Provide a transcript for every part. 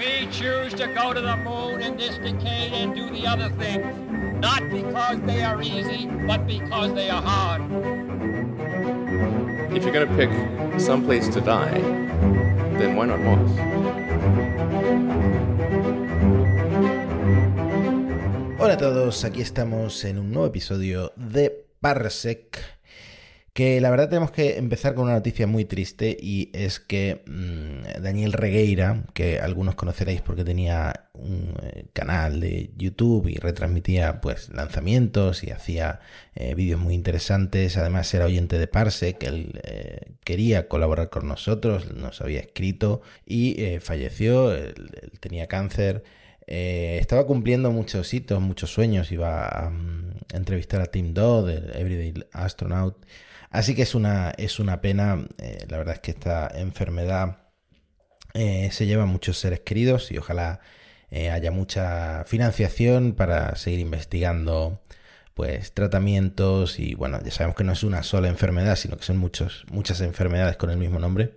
We choose to go to the moon in this decade and do the other things, not because they are easy, but because they are hard. If you're going to pick some place to die, then why not Mars? Hola a todos, aquí estamos en un nuevo episodio de Parsec que la verdad tenemos que empezar con una noticia muy triste y es que mmm, Daniel Regueira, que algunos conoceréis porque tenía un eh, canal de YouTube y retransmitía pues lanzamientos y hacía eh, vídeos muy interesantes, además era oyente de Parsec, él eh, quería colaborar con nosotros, nos había escrito y falleció, tenía cáncer. Estaba cumpliendo muchos hitos, muchos sueños, iba a um, entrevistar a Tim Dodd, el Everyday Astronaut, Así que es una, es una pena, eh, la verdad es que esta enfermedad eh, se lleva a muchos seres queridos y ojalá eh, haya mucha financiación para seguir investigando pues tratamientos y bueno, ya sabemos que no es una sola enfermedad, sino que son muchos, muchas enfermedades con el mismo nombre,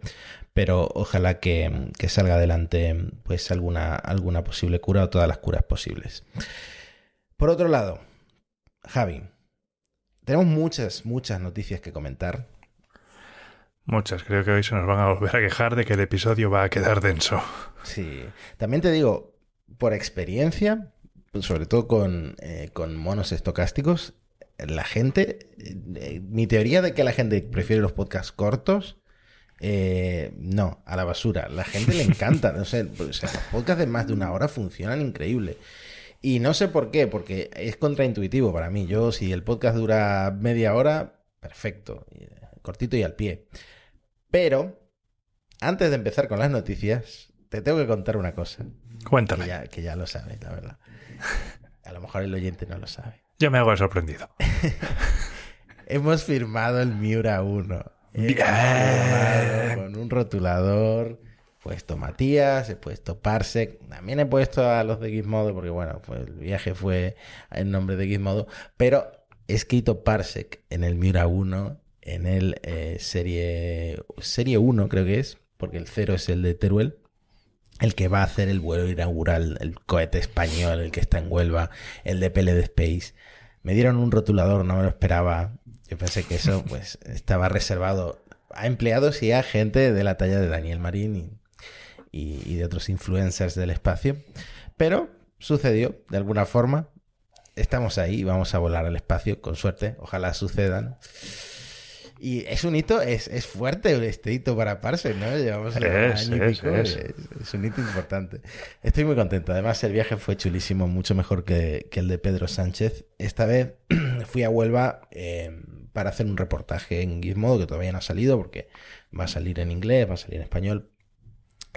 pero ojalá que, que salga adelante pues alguna, alguna posible cura o todas las curas posibles. Por otro lado, Javi, tenemos muchas, muchas noticias que comentar. Muchas. Creo que hoy se nos van a volver a quejar de que el episodio va a quedar denso. Sí. También te digo, por experiencia, sobre todo con, eh, con monos estocásticos, la gente, eh, mi teoría de que la gente prefiere los podcasts cortos, eh, no, a la basura. La gente le encanta. no sé, o sea, los podcasts de más de una hora funcionan increíble. Y no sé por qué, porque es contraintuitivo para mí. Yo, si el podcast dura media hora, perfecto, cortito y al pie. Pero, antes de empezar con las noticias, te tengo que contar una cosa. Cuéntame. Que ya, que ya lo sabes, la verdad. A lo mejor el oyente no lo sabe. Yo me hago sorprendido. Hemos firmado el Miura 1. Bien. Con un rotulador puesto Matías, he puesto Parsec, también he puesto a los de Gizmodo, porque bueno, pues el viaje fue en nombre de Gizmodo, pero he escrito Parsec en el Miura 1, en el eh, serie, serie 1 creo que es, porque el 0 es el de Teruel, el que va a hacer el vuelo inaugural, el cohete español, el que está en Huelva, el de PLD Space. Me dieron un rotulador, no me lo esperaba. Yo pensé que eso pues estaba reservado a empleados y a gente de la talla de Daniel Marín y y, y, de otros influencers del espacio. Pero sucedió de alguna forma. Estamos ahí, vamos a volar al espacio, con suerte, ojalá sucedan. Y es un hito, es, es fuerte este hito para Parsec, ¿no? Llevamos es, año y es, pico, es. es, es un hito importante. Estoy muy contento. Además, el viaje fue chulísimo, mucho mejor que, que el de Pedro Sánchez. Esta vez fui a Huelva eh, para hacer un reportaje en Gizmodo, que todavía no ha salido, porque va a salir en inglés, va a salir en español,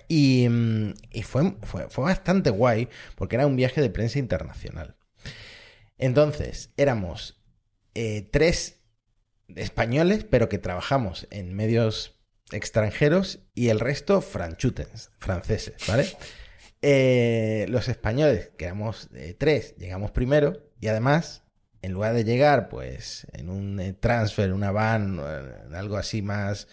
y, y fue, fue, fue, bastante guay porque era un viaje de prensa internacional. Entonces, éramos eh, tres españoles, pero que trabajamos en medios extranjeros y el resto franchutens, franceses, ¿vale? Eh, los españoles, que éramos eh, tres, llegamos primero y además, en lugar de llegar pues en un transfer, una van, algo así más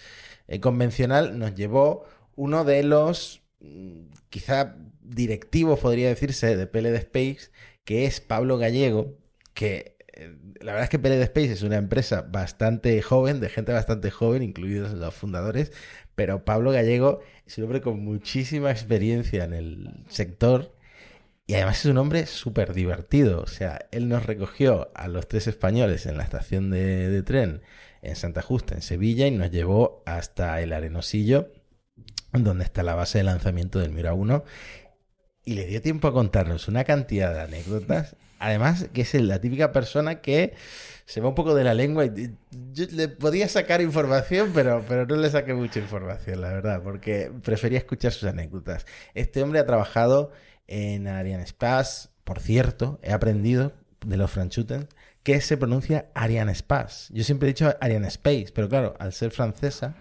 convencional, nos llevó uno de los mm, quizá directivos, podría decirse, de PLD Space, que es Pablo Gallego, que eh, la verdad es que PLD Space es una empresa bastante joven, de gente bastante joven, incluidos los fundadores, pero Pablo Gallego es un hombre con muchísima experiencia en el sector y además es un hombre súper divertido. O sea, él nos recogió a los tres españoles en la estación de, de tren en Santa Justa, en Sevilla, y nos llevó hasta el Arenosillo donde está la base de lanzamiento del Mira 1 y le dio tiempo a contarnos una cantidad de anécdotas. Además, que es la típica persona que se va un poco de la lengua y yo le podía sacar información, pero, pero no le saqué mucha información, la verdad, porque prefería escuchar sus anécdotas. Este hombre ha trabajado en Ariane Space, por cierto, he aprendido de los franchuten que se pronuncia Ariane Space. Yo siempre he dicho Ariane Space, pero claro, al ser francesa,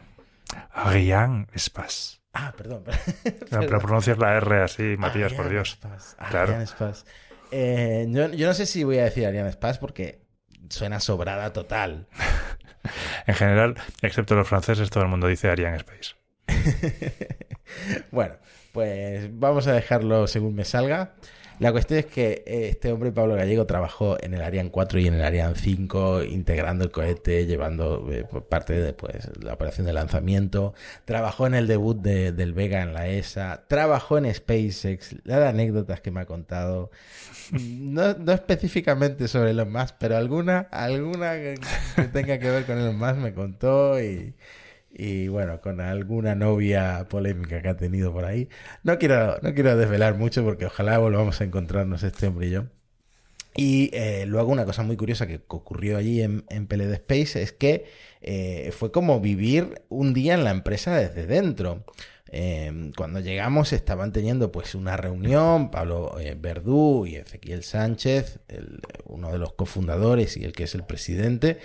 Ariane Space. Ah, perdón. No, pero pronuncias la R así, Matías, por Dios. Spaz. Claro. Ariane Spaz. Eh, yo, yo, no sé si voy a decir Ariane Spaz porque suena sobrada total. en general, excepto los franceses, todo el mundo dice Ariane Space. bueno, pues vamos a dejarlo según me salga. La cuestión es que eh, este hombre, Pablo Gallego, trabajó en el Ariane 4 y en el Ariane 5, integrando el cohete, llevando eh, parte de pues, la operación de lanzamiento. Trabajó en el debut de, del Vega en la ESA. Trabajó en SpaceX. La anécdotas que me ha contado. No, no específicamente sobre Elon Musk, pero alguna, alguna que tenga que ver con Elon Musk me contó y y bueno, con alguna novia polémica que ha tenido por ahí. No quiero, no quiero desvelar mucho porque ojalá volvamos a encontrarnos este hombre y yo. Y eh, luego una cosa muy curiosa que ocurrió allí en, en Space es que eh, fue como vivir un día en la empresa desde dentro. Em, cuando llegamos estaban teniendo pues una reunión, Pablo eh, Verdú y Ezequiel Sánchez, uno de los cofundadores y el que es el presidente,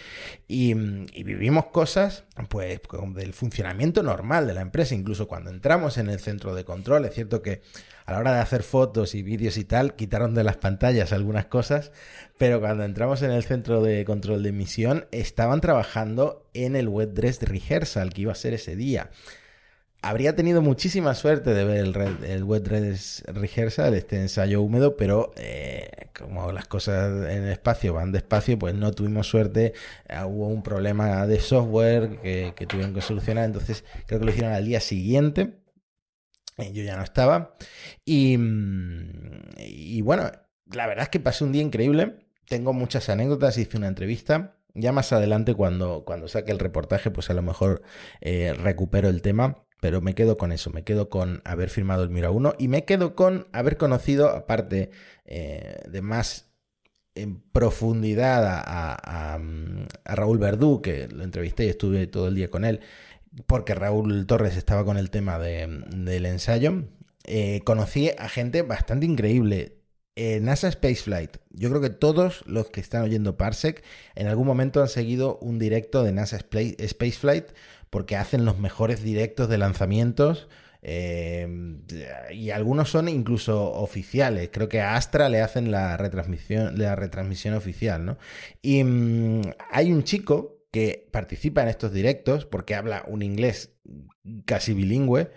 y, vivimos cosas pues del funcionamiento normal de la empresa, incluso cuando entramos en el centro de control, es cierto que a la hora de hacer fotos y vídeos y tal, quitaron de las pantallas algunas cosas, pero cuando entramos en el centro de control de emisión, estaban trabajando en el web dress rehearsal que iba a ser ese día habría tenido muchísima suerte de ver el, el Wet Rehearsal, este ensayo húmedo, pero eh, como las cosas en el espacio van despacio, pues no tuvimos suerte. Eh, hubo un problema de software que, tuvieron que solucionar, entonces creo que lo hicieron al día siguiente. Eh, yo ya no estaba. Y, y bueno, la verdad es que pasé un día increíble. Tengo muchas anécdotas, hice una entrevista. Ya más adelante, cuando, cuando saque el reportaje, pues a lo mejor recupero el tema. Pero me quedo con eso, me quedo con haber firmado el Mira 1 y me quedo con haber conocido, aparte eh, de más en profundidad a, Raúl Verdú, que lo entrevisté y estuve todo el día con él, porque Raúl Torres estaba con el tema del ensayo. Eh, conocí a gente bastante increíble. NASA Spaceflight. Yo creo que todos los que están oyendo Parsec en algún momento han seguido un directo de NASA Spaceflight porque hacen los mejores directos de lanzamientos. Eh, y algunos son incluso oficiales. Creo que a Astra le hacen la retransmisión, la retransmisión oficial, ¿no? Y mm, hay un chico que participa en estos directos porque habla un inglés casi bilingüe,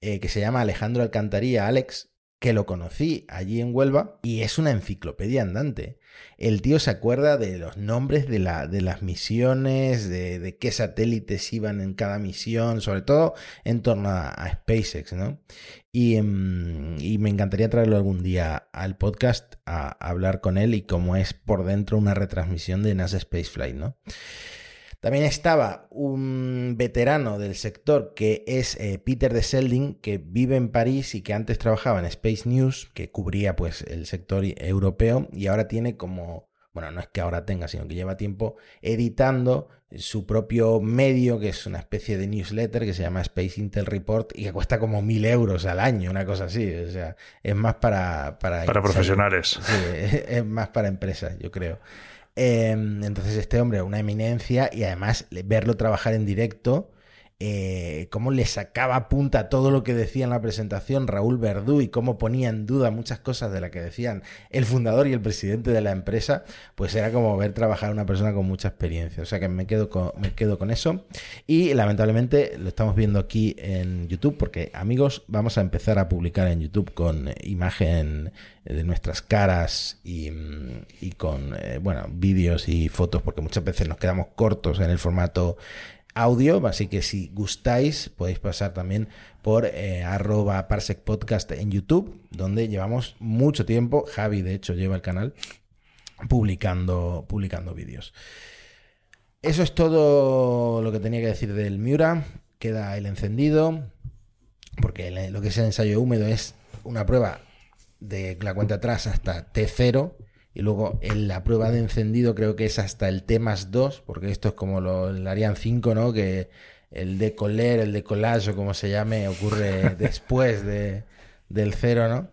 eh, que se llama Alejandro Alcantarilla, Alex, que lo conocí allí en Huelva y es una enciclopedia andante. El tío se acuerda de los nombres de, la, de las misiones, de, qué satélites iban en cada misión, sobre todo en torno a, SpaceX, ¿no? Y, em, y, me encantaría traerlo algún día al podcast a, a hablar con él y cómo es por dentro una retransmisión de NASA Spaceflight, ¿no? También estaba un veterano del sector que es eh, Peter de Selding, que vive en París y que antes trabajaba en Space News, que cubría pues el sector europeo y ahora tiene como, bueno, no es que ahora tenga, sino que lleva tiempo editando su propio medio, que es una especie de newsletter que se llama Space Intel Report y que cuesta como mil euros al año, una cosa así. O sea, es más para... Para, para profesionales. Sí, es más para empresas, yo creo. Em, entonces este hombre, una eminencia y además verlo trabajar en directo eh, cómo le sacaba punta todo lo que decía en la presentación Raúl Verdú y cómo ponía en duda muchas cosas de las que decían el fundador y el presidente de la empresa, pues era como ver trabajar a una persona con mucha experiencia. O sea que me quedo con, me quedo con eso. Y lamentablemente lo estamos viendo aquí en YouTube porque amigos, vamos a empezar a publicar en YouTube con imagen de nuestras caras y, con, eh, bueno, vídeos y fotos porque muchas veces nos quedamos cortos en el formato audio, así que si gustáis podéis pasar también por eh, arroba parsec podcast en YouTube, donde llevamos mucho tiempo, Javi de hecho lleva el canal, publicando, publicando vídeos. Eso es todo lo que tenía que decir del Miura, queda el encendido, porque lo que es el ensayo húmedo es una prueba de la cuenta atrás hasta T0, y luego en la prueba de encendido creo que es hasta el T más 2, porque esto es como lo el Ariane 5, ¿no? Que el decoller, el decollage o como se llame, ocurre después de, del cero, ¿no?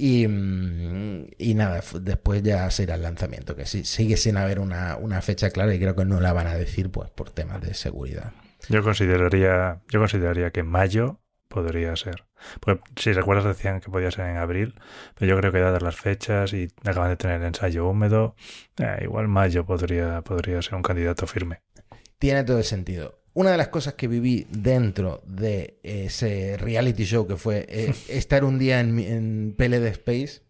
Y, mm, y, nada, después ya será el lanzamiento, que sí, sigue sin haber una, una, fecha clara y creo que no la van a decir pues por temas de seguridad. Yo consideraría, yo consideraría que mayo podría ser. Porque si recuerdas decían que podía ser en abril, pero yo creo que dadas las fechas y acaban de tener el ensayo húmedo, eh, igual mayo podría, podría ser un candidato firme. Tiene todo el sentido. Una de las cosas que viví dentro de ese reality show que fue eh, estar un día en, en PLD Space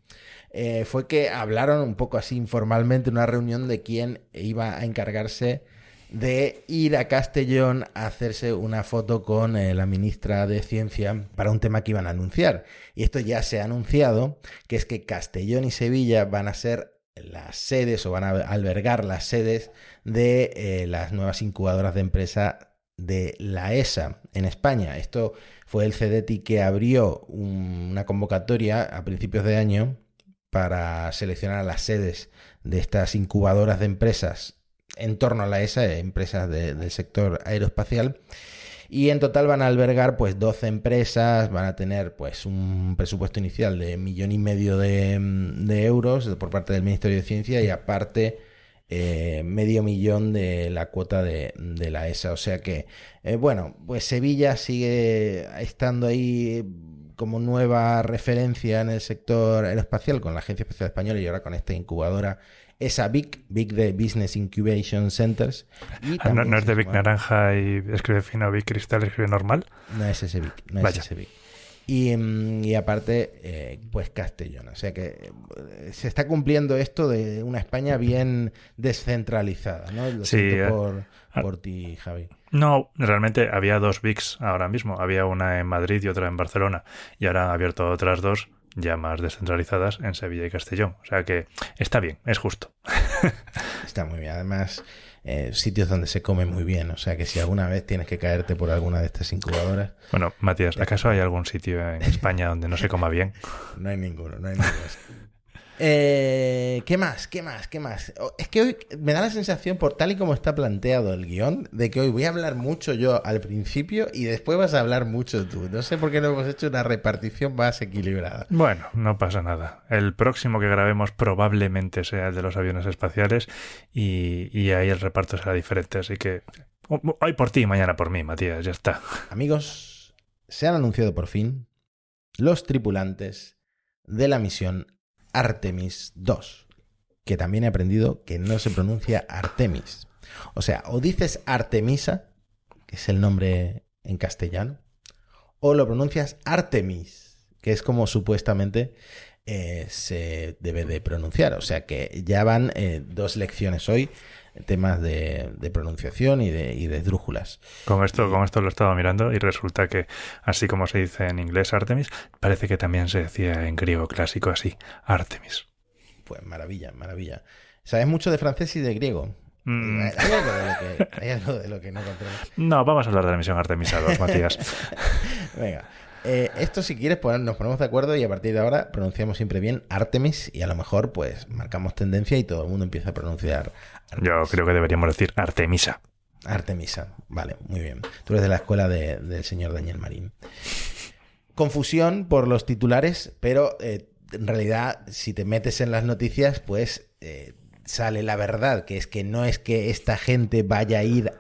eh, fue que hablaron un poco así informalmente en una reunión de quién iba a encargarse de ir a Castellón a hacerse una foto con eh, la ministra de Ciencia para un tema que iban a anunciar. Y esto ya se ha anunciado, que es que Castellón y Sevilla van a ser las sedes o van a albergar las sedes de eh, las nuevas incubadoras de empresa de la ESA en España. Esto fue el CDTI que abrió una convocatoria a principios de año para seleccionar las sedes de estas incubadoras de empresas en torno a la ESA, empresas del sector aeroespacial. Y en total van a albergar pues 12 empresas, van a tener pues un presupuesto inicial de millón y medio de, euros por parte del Ministerio de Ciencia y aparte eh, medio millón de la cuota de, la ESA. O sea que, eh, bueno, pues Sevilla sigue estando ahí como nueva referencia en el sector aeroespacial con la Agencia Espacial Española y ahora con esta incubadora esa Big, Big de Business Incubation Centers. Ah, no, es de Big Naranja y escribe fino, Big Cristal escribe normal. No es ese Big, no es ese Big. Y, mm, y, aparte, eh, pues Castellón. O sea que eh, se está cumpliendo esto de una España bien descentralizada, ¿no? Lo sí, eh, por, ah. por ti, Javi. No, realmente había dos VICs ahora mismo. Había una en Madrid y otra en Barcelona. Y ahora han abierto otras dos ya más descentralizadas en Sevilla y Castellón. O sea que está bien, es justo. está muy bien. Además, eh, sitios donde se come muy bien. O sea que si alguna vez tienes que caerte por alguna de estas incubadoras. Bueno, Matías, ¿acaso hay algún sitio en España donde no se coma bien? No hay ninguno, no hay ninguno. Eh, ¿Qué más? ¿Qué más? ¿Qué más? Es que hoy me da la sensación, por tal y como está planteado el guion, de que hoy voy a hablar mucho yo al principio y después vas a hablar mucho tú. No sé por qué no hemos hecho una repartición más equilibrada. Bueno, no pasa nada. El próximo que grabemos probablemente sea el de los aviones espaciales y, y ahí el reparto será diferente. Así que hoy por ti, mañana por mí, Matías, ya está. Amigos, se han anunciado por fin los tripulantes de la misión Artemis 2, que también he aprendido que no se pronuncia Artemis. O sea, o dices Artemisa, que es el nombre en castellano, o lo pronuncias Artemis, que es como supuestamente eh, se debe de pronunciar. O sea que ya van eh, dos lecciones hoy, temas de, pronunciación y de, y de drújulas. Con esto, con esto lo he estado mirando y resulta que, así como se dice en inglés Artemis, parece que también se decía en griego clásico así, Artemis. Pues maravilla, maravilla. ¿Sabes mucho de francés y de griego? Mm. ¿Hay, algo de lo que, no? No, vamos a hablar de la misión Artemisa 2, Matías. Venga. Eh, esto si quieres pues, nos ponemos de acuerdo y a partir de ahora pronunciamos siempre bien Artemis y a lo mejor pues marcamos tendencia y todo el mundo empieza a pronunciar Yo creo que deberíamos decir Artemisa. Artemisa, vale, muy bien. Tú eres de la escuela del señor Daniel Marín. Confusión por los titulares, pero eh, en realidad si te metes en las noticias pues eh, sale la verdad, que es que no es que esta gente vaya a ir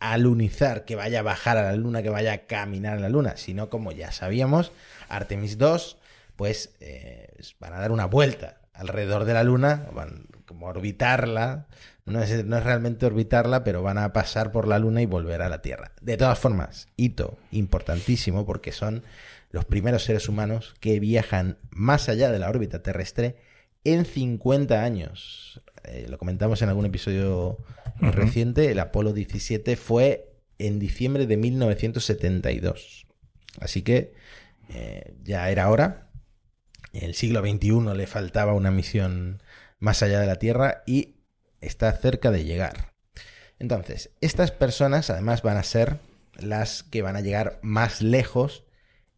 alunizar, que vaya a bajar a la luna, que vaya a caminar a la luna, sino como ya sabíamos, Artemis 2, pues eh, van a dar una vuelta alrededor de la luna, van como a orbitarla, no es, no es realmente orbitarla, pero van a pasar por la luna y volver a la Tierra. De todas formas, hito importantísimo porque son los primeros seres humanos que viajan más allá de la órbita terrestre en 50 años. Eh, lo comentamos en algún episodio reciente, el Apolo 17 fue en diciembre de 1972. Así que eh, ya era hora. El siglo XXI le faltaba una misión más allá de la Tierra y está cerca de llegar. Entonces, estas personas además van a ser las que van a llegar más lejos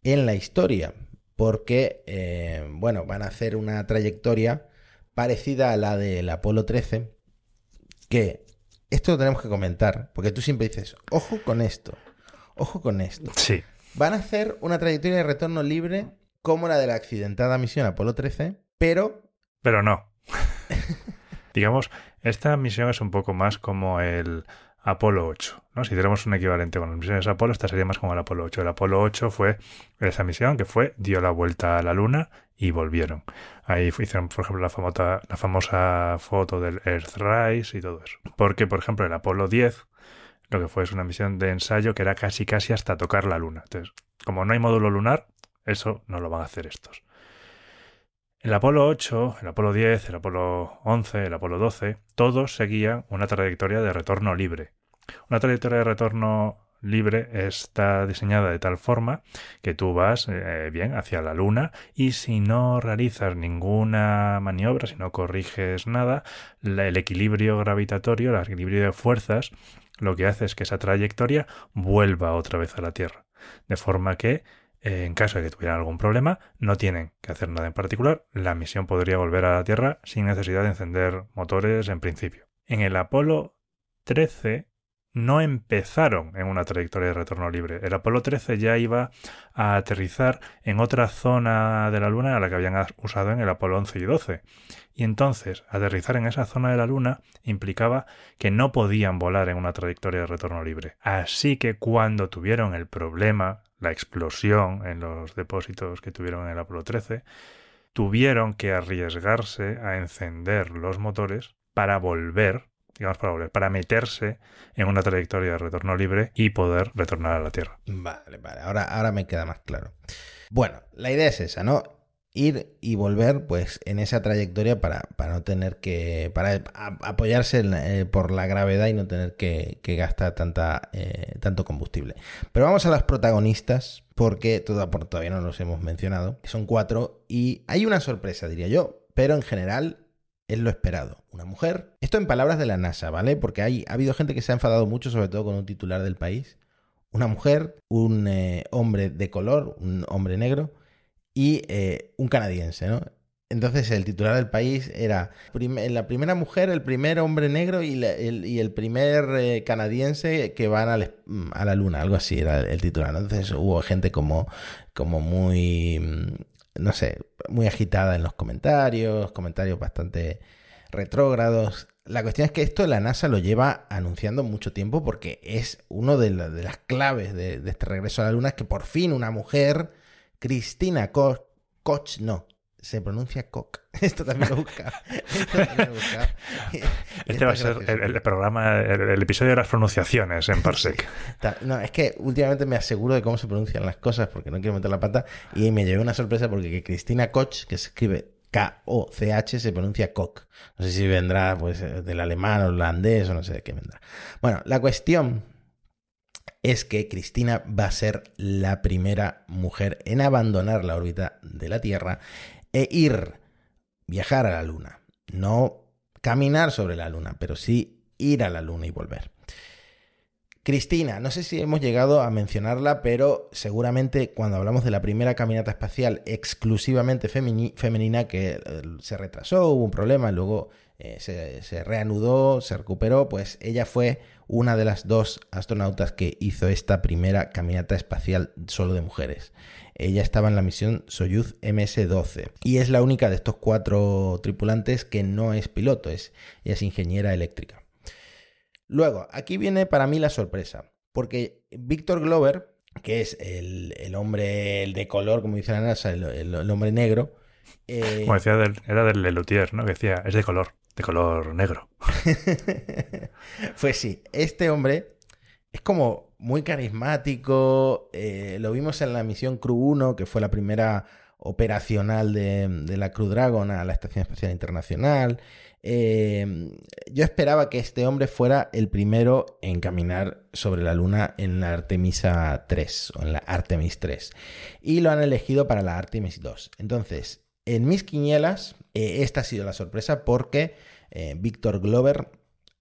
en la historia, porque, eh, bueno, van a hacer una trayectoria parecida a la del Apolo 13, que esto lo tenemos que comentar, porque tú siempre dices, ojo con esto, ojo con esto. Sí. Van a hacer una trayectoria de retorno libre como la de la accidentada misión Apolo 13, pero... Pero no. Digamos, esta misión es un poco más como el Apolo 8. ¿no? Si tenemos un equivalente con las misiones Apolo, esta sería más como el Apolo 8. El Apolo 8 fue esa misión que fue, dio la vuelta a la Luna y volvieron. Ahí hicieron, por ejemplo, la famosa, la famosa foto del Earthrise y todo eso. Porque, por ejemplo, el Apolo 10 lo que fue es una misión de ensayo que era casi casi hasta tocar la Luna. Entonces, como no hay módulo lunar, eso no lo van a hacer estos. El Apolo 8, el Apolo 10, el Apolo 11, el Apolo 12, todos seguían una trayectoria de retorno libre. Una trayectoria de retorno libre está diseñada de tal forma que tú vas eh, bien hacia la Luna y si no realizas ninguna maniobra, si no corriges nada, el equilibrio gravitatorio, el equilibrio de fuerzas, lo que hace es que esa trayectoria vuelva otra vez a la Tierra. De forma que eh, en caso de que tuvieran algún problema, no tienen que hacer nada en particular, la misión podría volver a la Tierra sin necesidad de encender motores en principio. En el Apolo 13 no empezaron en una trayectoria de retorno libre. El Apolo 13 ya iba a aterrizar en otra zona de la Luna a la que habían usado en el Apolo 11 y 12. Y entonces, aterrizar en esa zona de la Luna implicaba que no podían volar en una trayectoria de retorno libre. Así que cuando tuvieron el problema, la explosión en los depósitos que tuvieron en el Apolo 13, tuvieron que arriesgarse a encender los motores para volver digamos, para volver, para meterse en una trayectoria de retorno libre y poder retornar a la Tierra. Vale, vale, ahora, ahora me queda más claro. Bueno, la idea es esa, ¿no? Ir y volver, pues, en esa trayectoria para, para no tener que, para apoyarse eh, por la gravedad y no tener que, gastar tanta, eh, tanto combustible. Pero vamos a las protagonistas, porque todavía no los hemos mencionado. Son cuatro y hay una sorpresa, diría yo, pero en general es lo esperado. Una mujer. Esto en palabras de la NASA, ¿vale? Porque hay, ha habido gente que se ha enfadado mucho, sobre todo con un titular del país. Una mujer, un eh, hombre de color, un hombre negro y eh, un canadiense, ¿no? Entonces el titular del país era la primera mujer, el primer hombre negro y, el, primer eh, canadiense que van a la luna, algo así era el titular. Entonces hubo gente como, como muy mm, no sé, muy agitada en los comentarios, comentarios bastante retrógrados. La cuestión es que esto la NASA lo lleva anunciando mucho tiempo porque es una de, las claves de, este regreso a la Luna, es que por fin una mujer, Cristina Koch, Koch no, se pronuncia Koch. Esto también lo busca. Este va a ser el, programa, el, episodio de las pronunciaciones en Parsec. No, es que últimamente me aseguro de cómo se pronuncian las cosas porque no quiero meter la pata y me llevé una sorpresa porque Cristina Koch, que se escribe K-O-C-H, se pronuncia Koch. No sé si vendrá pues del alemán o holandés o no sé de qué vendrá. Bueno, la cuestión es que Cristina va a ser la primera mujer en abandonar la órbita de la Tierra e ir, viajar a la Luna. No caminar sobre la Luna, pero sí ir a la Luna y volver. Cristina, no sé si hemos llegado a mencionarla, pero seguramente cuando hablamos de la primera caminata espacial exclusivamente femenina que eh, se retrasó, hubo un problema, luego eh, se, se, reanudó, se recuperó, pues ella fue una de las dos astronautas que hizo esta primera caminata espacial solo de mujeres. Ella estaba en la misión Soyuz MS-12 y es la única de estos cuatro tripulantes que no es piloto, es, es ingeniera eléctrica. Luego, aquí viene para mí la sorpresa, porque Víctor Glover, que es el, hombre el de color, como dice la NASA, el, hombre negro. Eh, como decía, era del Lelutier, ¿no? Que decía, es de color, de color negro. pues sí, este hombre es como muy carismático. Eh, lo vimos en la misión Crew 1, que fue la primera operacional de, la Crew Dragon a la Estación Espacial Internacional. Eh, yo esperaba que este hombre fuera el primero en caminar sobre la Luna en la Artemisa 3 o en la Artemis 3. Y lo han elegido para la Artemis 2. Entonces, en mis quinielas, eh, esta ha sido la sorpresa porque Víctor Glover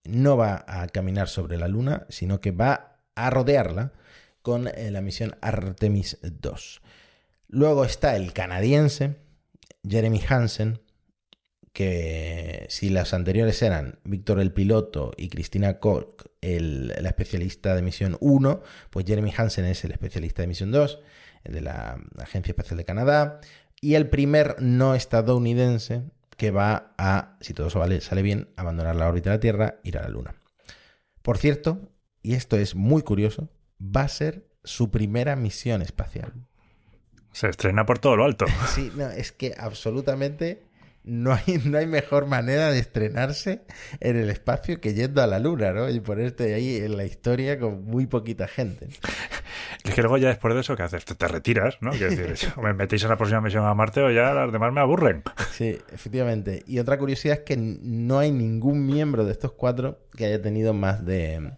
no va a caminar sobre la Luna, sino que va a rodearla con eh, la misión Artemis 2. Luego está el canadiense Jeremy Hansen, que si las anteriores eran Víctor el piloto y Cristina Koch el, la especialista de misión 1, pues Jeremy Hansen es el especialista de misión 2 de la Agencia Espacial de Canadá. Y el primer no estadounidense que va a, si todo sale bien, abandonar la órbita de la Tierra, ir a la Luna. Por cierto, y esto es muy curioso, va a ser su primera misión espacial. Se estrena por todo lo alto. sí, no, es que absolutamente no hay, no hay mejor manera de estrenarse en el espacio que yendo a la luna, ¿no? Y ponerte ahí en la historia con muy poquita gente. Es que luego ya después de eso, ¿qué haces? Te, te retiras, ¿no? Quiero decir, o me metéis en la próxima misión a Marte o ya las demás me aburren. Sí, efectivamente. Y otra curiosidad es que no hay ningún miembro de estos cuatro que haya tenido más de,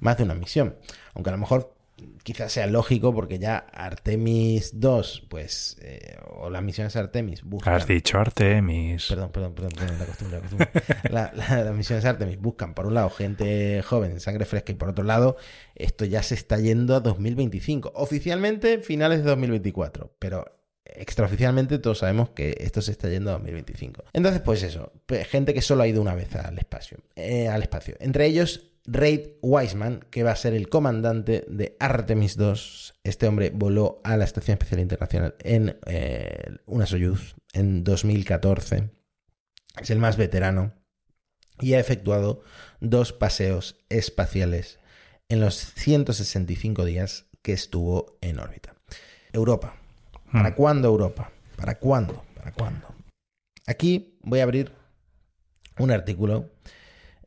más de una misión. Aunque a lo mejor quizás sea lógico porque ya Artemis 2, pues, eh, o las misiones Artemis buscan... Has dicho Artemis. Perdón, perdón, perdón, perdón, la costumbre, la costumbre. La- la- las misiones Artemis buscan, por un lado, gente joven, sangre fresca, y por otro lado, esto ya se está yendo a 2025. Oficialmente, finales de 2024, pero extraoficialmente todos sabemos que esto se está yendo a 2025. Entonces, pues eso, gente que solo ha ido una vez al espacio. eh, al espacio. Entre ellos, Reid Wiseman, que va a ser el comandante de Artemis 2. Este hombre voló a la Estación Espacial Internacional en eh, una Soyuz en 2014. Es el más veterano y ha efectuado dos paseos espaciales en los 165 días que estuvo en órbita. Europa. ¿Para Hmm. cuándo Europa? ¿Para cuándo? ¿Para cuándo? Aquí voy a abrir un artículo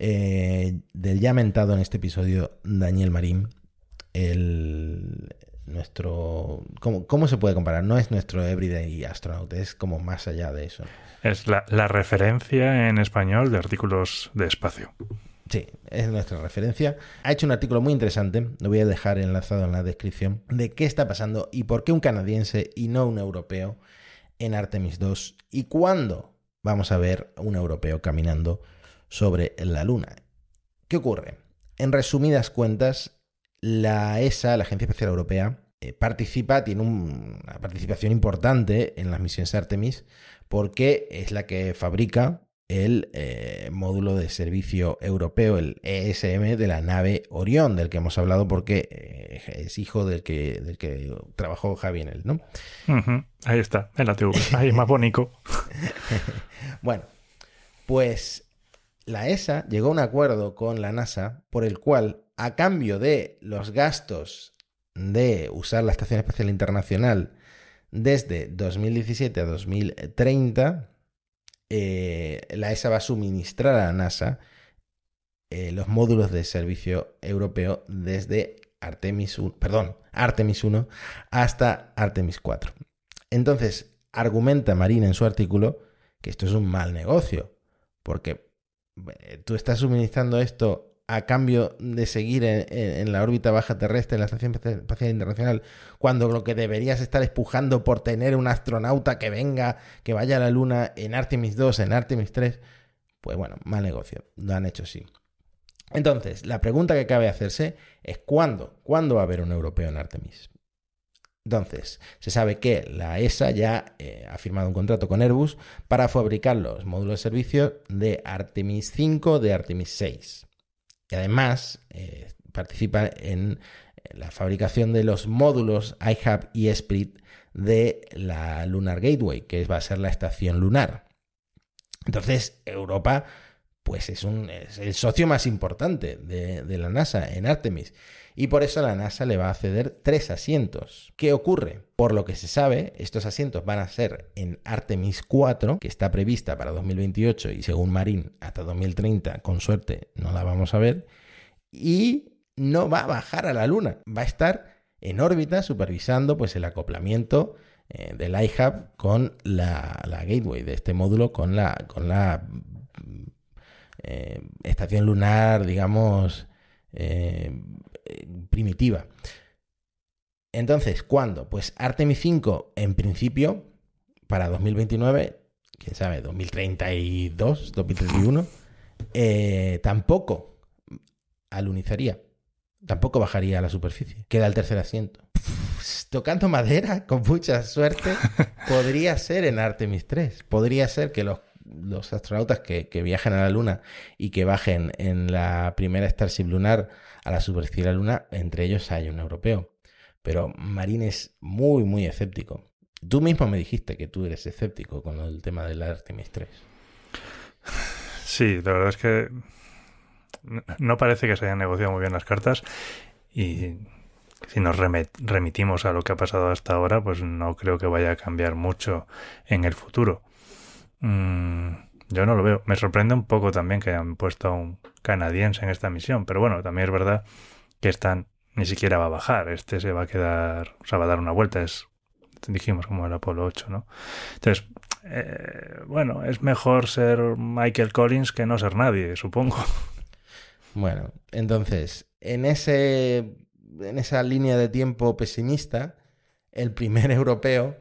eh, del ya mentado en este episodio Daniel Marín, el nuestro ¿cómo, cómo se puede comparar? No es nuestro everyday astronaut, es como más allá de eso. Es la, la referencia en español de artículos de espacio. Sí, es nuestra referencia. Ha hecho un artículo muy interesante, lo voy a dejar enlazado en la descripción, de qué está pasando y por qué un canadiense y no un europeo en Artemis 2 y cuándo vamos a ver un europeo caminando sobre la Luna. ¿Qué ocurre? En resumidas cuentas, la ESA, la Agencia Espacial Europea, eh, participa, tiene un- una participación importante en las misiones Artemis porque es la que fabrica el eh, módulo de servicio europeo, el ESM de la nave Orión, del que hemos hablado porque eh, es hijo del que, del que trabajó Javi en él, ¿no? Ahí está, en la TV. Ahí más bonito. Bueno, pues la ESA llegó a un acuerdo con la NASA por el cual, a cambio de los gastos de usar la Estación Espacial Internacional desde 2017 a 2030, eh, la ESA va a suministrar a la NASA eh, los módulos de servicio europeo desde Artemis 1, perdón, Artemis 1 hasta Artemis 4. Entonces, argumenta Marina en su artículo que esto es un mal negocio, porque tú estás suministrando esto a cambio de seguir en, la órbita baja terrestre en la Estación Espacial Internacional, cuando lo que deberías estar empujando por tener un astronauta que venga, que vaya a la Luna en Artemis 2, en Artemis 3, pues bueno, mal negocio, lo han hecho así. Entonces, la pregunta que cabe hacerse es ¿cuándo? ¿Cuándo va a haber un europeo en Artemis? Entonces, se sabe que la ESA ya eh, ha firmado un contrato con Airbus para fabricar los módulos de servicio de Artemis 5, de Artemis 6. Y además eh, participa en la fabricación de los módulos iHub y Esprit de la Lunar Gateway, que va a ser la estación lunar. Entonces, Europa pues es, un, el socio más importante de la NASA en Artemis. Y por eso la NASA le va a ceder tres asientos. ¿Qué ocurre? Por lo que se sabe, estos asientos van a ser en Artemis 4, que está prevista para 2028 y según Marín hasta 2030, con suerte, no la vamos a ver. Y no va a bajar a la Luna, va a estar en órbita supervisando pues, el acoplamiento eh, del iHub con la, la gateway de este módulo, con la, con la eh, estación lunar, digamos, eh, primitiva. Entonces, ¿cuándo? Pues Artemis 5, en principio, para 2029, quién sabe, 2032, 2031, eh, tampoco alunizaría, tampoco bajaría a la superficie. Queda el tercer asiento. Pff, tocando madera, con mucha suerte, podría ser en Artemis 3. Podría ser que los, los astronautas que, que viajen a la Luna y que bajen en la primera Starship lunar a la superficie de la Luna, entre ellos hay un europeo. Pero Marín es muy, muy escéptico. Tú mismo me dijiste que tú eres escéptico con el tema del Artemis 3. Sí, la verdad es que no- parece que se hayan negociado muy bien las cartas y si nos remitimos a lo que ha pasado hasta ahora, pues no creo que vaya a cambiar mucho en el futuro. Mm, yo no lo veo. Me sorprende un poco también que hayan puesto a un canadiense en esta misión, pero bueno, también es verdad que están ni siquiera va a bajar, este se va a quedar, o sea, va a dar una vuelta, es dijimos como el Apolo 8, ¿no? Entonces, eh, bueno, es mejor ser Michael Collins que no ser nadie, supongo. Bueno, entonces, en ese en esa línea de tiempo pesimista, el primer europeo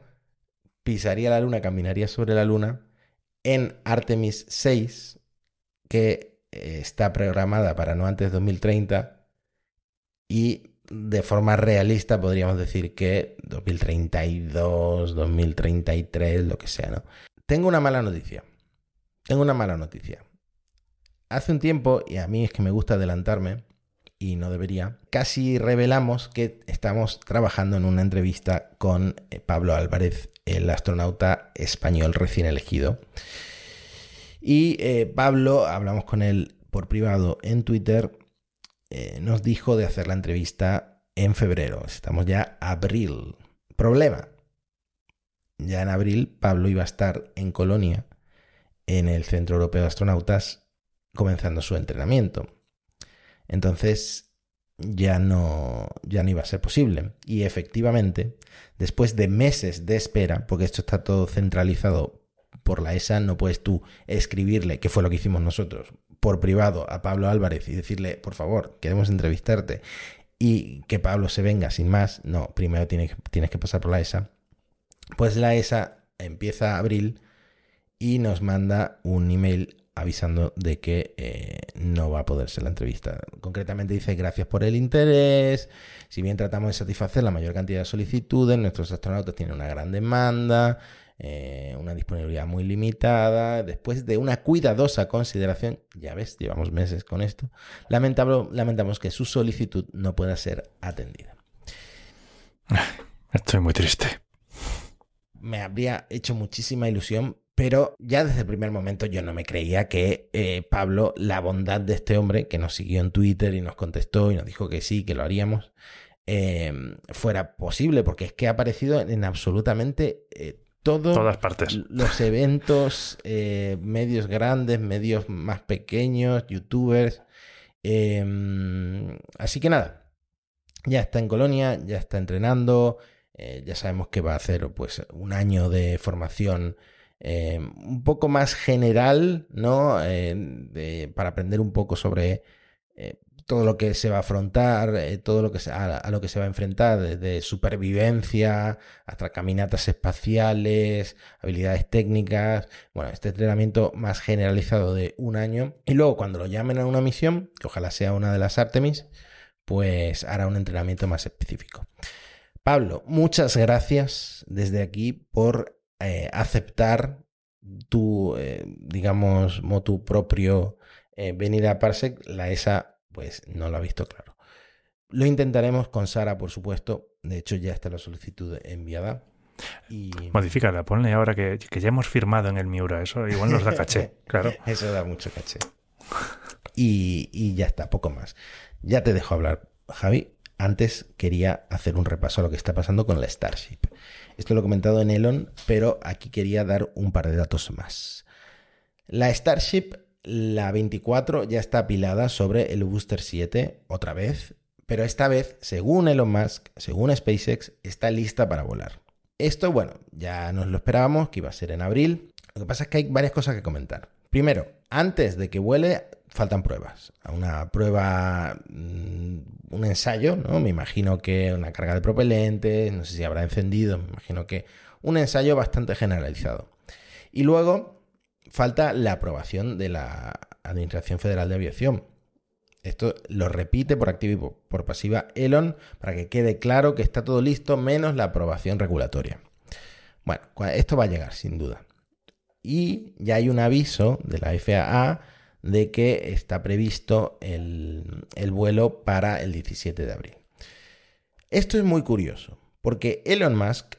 pisaría la luna, caminaría sobre la luna en Artemis 6, que eh, está programada para no antes de 2030 y de forma realista podríamos decir que 2032, 2033, lo que sea, ¿no? Tengo una mala noticia. Tengo una mala noticia. Hace un tiempo, y a mí es que me gusta adelantarme, y no debería, casi revelamos que estamos trabajando en una entrevista con eh, Pablo Álvarez, el astronauta español recién elegido. Y eh, Pablo, hablamos con él por privado en Twitter, eh, nos dijo de hacer la entrevista en febrero. Estamos ya abril. Problema. Ya en abril Pablo iba a estar en Colonia, en el Centro Europeo de Astronautas, comenzando su entrenamiento. Entonces ya no, ya no iba a ser posible. Y efectivamente, después de meses de espera, porque esto está todo centralizado por la ESA, no puedes tú escribirle, que fue lo que hicimos nosotros, por privado a Pablo Álvarez y decirle, por favor, queremos entrevistarte y que Pablo se venga sin más. No, primero tienes, tienes que pasar por la ESA. Pues la ESA empieza abril y nos manda un email avisando de que eh, no va a poder ser la entrevista. Concretamente dice gracias por el interés. Si bien tratamos de satisfacer la mayor cantidad de solicitudes, nuestros astronautas tienen una gran demanda. Eh, una disponibilidad muy limitada, después de una cuidadosa consideración, ya ves, llevamos meses con esto, lamentamos que su solicitud no pueda ser atendida. Estoy muy triste. Me habría hecho muchísima ilusión, pero ya desde el primer momento yo no me creía que eh, Pablo, la bondad de este hombre, que nos siguió en Twitter y nos contestó y nos dijo que sí, que lo haríamos, eh, fuera posible, porque es que ha aparecido en absolutamente todas partes. Los eventos, eh, medios grandes, medios más pequeños, youtubers. Em, así que nada, ya está en Colonia, ya está entrenando, eh, ya sabemos que va a hacer pues un año de formación em, un poco más general, ¿no? Eh, para aprender un poco sobre todo lo que se va a afrontar, eh, todo lo que se, a, lo que se va a enfrentar, desde supervivencia hasta caminatas espaciales, habilidades técnicas, bueno, este entrenamiento más generalizado de un año. Y luego cuando lo llamen a una misión, que ojalá sea una de las Artemis, pues hará un entrenamiento más específico. Pablo, muchas gracias desde aquí por eh, aceptar tu, eh, digamos, motu propio venida a Parsec, la ESA pues no lo ha visto claro. Lo intentaremos con Sara, por supuesto. De hecho, ya está la solicitud enviada. Y... Modifícala, ponle ahora que, ya hemos firmado en el Miura. Eso igual nos da caché, claro. Eso da mucho caché. Y, y ya está, poco más. Ya te dejo hablar, Javi. Antes quería hacer un repaso a lo que está pasando con la Starship. Esto lo he comentado en Elon, pero aquí quería dar un par de datos más. La Starship la 24 ya está apilada sobre el Booster 7 otra vez, pero esta vez, según Elon Musk, según SpaceX, está lista para volar. Esto, bueno, ya nos lo esperábamos, que iba a ser en abril. Lo que pasa es que hay varias cosas que comentar. Primero, antes de que vuele, faltan pruebas. Una prueba, mm, un ensayo, ¿no? Me imagino que una carga de propelentes, no sé si habrá encendido, me imagino que un ensayo bastante generalizado. Y luego, falta la aprobación de la Administración Federal de Aviación. Esto lo repite por activa y por pasiva Elon para que quede claro que está todo listo menos la aprobación regulatoria. Bueno, esto va a llegar sin duda. Y ya hay un aviso de la FAA de que está previsto el, el vuelo para el 17 de abril. Esto es muy curioso, porque Elon Musk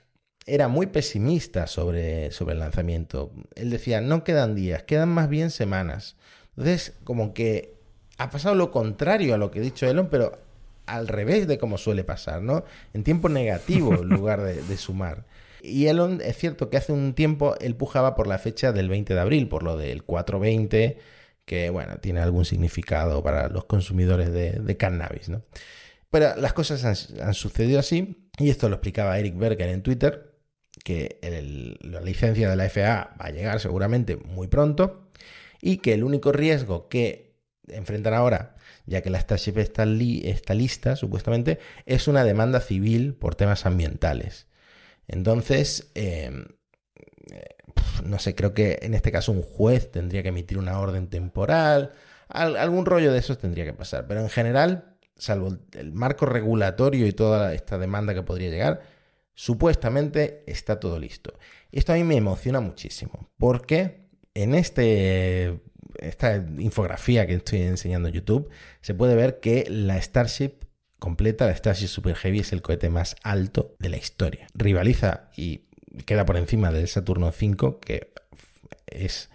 era muy pesimista sobre, sobre el lanzamiento. Él decía, no quedan días, quedan más bien semanas. Entonces, como que ha pasado lo contrario a lo que ha dicho Elon, pero al revés de como suele pasar, ¿no? En tiempo negativo en lugar de, sumar. Y Elon, es cierto que hace un tiempo él pujaba por la fecha del 20 de abril, por lo del 420, que bueno, tiene algún significado para los consumidores de, cannabis, ¿no? Pero las cosas han, sucedido así, y esto lo explicaba Eric Berger en Twitter, que la licencia de la FAA va a llegar seguramente muy pronto, y que el único riesgo que enfrentan ahora, ya que la Starship está, lista, supuestamente, es una demanda civil por temas ambientales. Entonces, em, no sé, creo que en este caso un juez tendría que emitir una orden temporal, algún rollo de esos tendría que pasar, pero en general, salvo el marco regulatorio y toda esta demanda que podría llegar, supuestamente está todo listo. Esto a mí me emociona muchísimo, porque en este, esta infografía que estoy enseñando en YouTube se puede ver que la Starship completa, la Starship Super Heavy es el cohete más alto de la historia. Rivaliza y queda por encima del Saturno 5, que es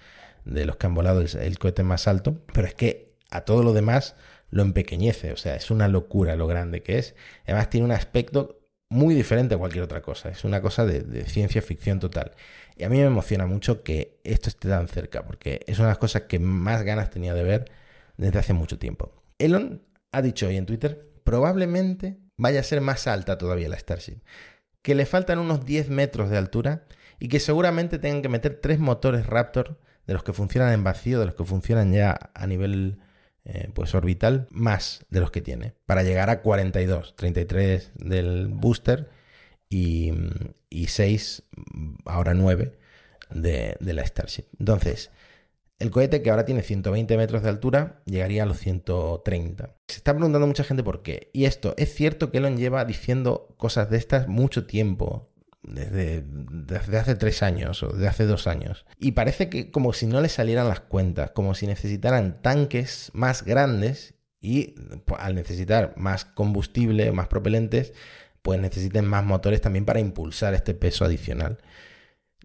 de los que han volado el, cohete más alto, pero es que a todo lo demás lo empequeñece, o sea, es una locura lo grande que es. Además tiene un aspecto muy diferente a cualquier otra cosa, es una cosa de, ciencia ficción total. Y a mí me emociona mucho que esto esté tan cerca, porque es una de las cosas que más ganas tenía de ver desde hace mucho tiempo. Elon ha dicho hoy en Twitter, probablemente vaya a ser más alta todavía la Starship que le faltan unos 10 metros de altura y que seguramente tengan que meter tres motores Raptor de los que funcionan en vacío, de los que funcionan ya a nivel eh, pues orbital, más de los que tiene, para llegar a 42, 33 del booster y, y 6, ahora 9 de, de la Starship. Entonces, el cohete, que ahora tiene 120 metros de altura, llegaría a los 130. Se está preguntando mucha gente por qué. Y esto, es cierto que Elon lleva diciendo cosas de estas mucho tiempo. Desde, desde, hace tres años o desde hace dos años. Y parece que como si no le salieran las cuentas, como si necesitaran tanques más grandes y pues, al necesitar más combustible, más propelentes, pues necesiten más motores también para impulsar este peso adicional.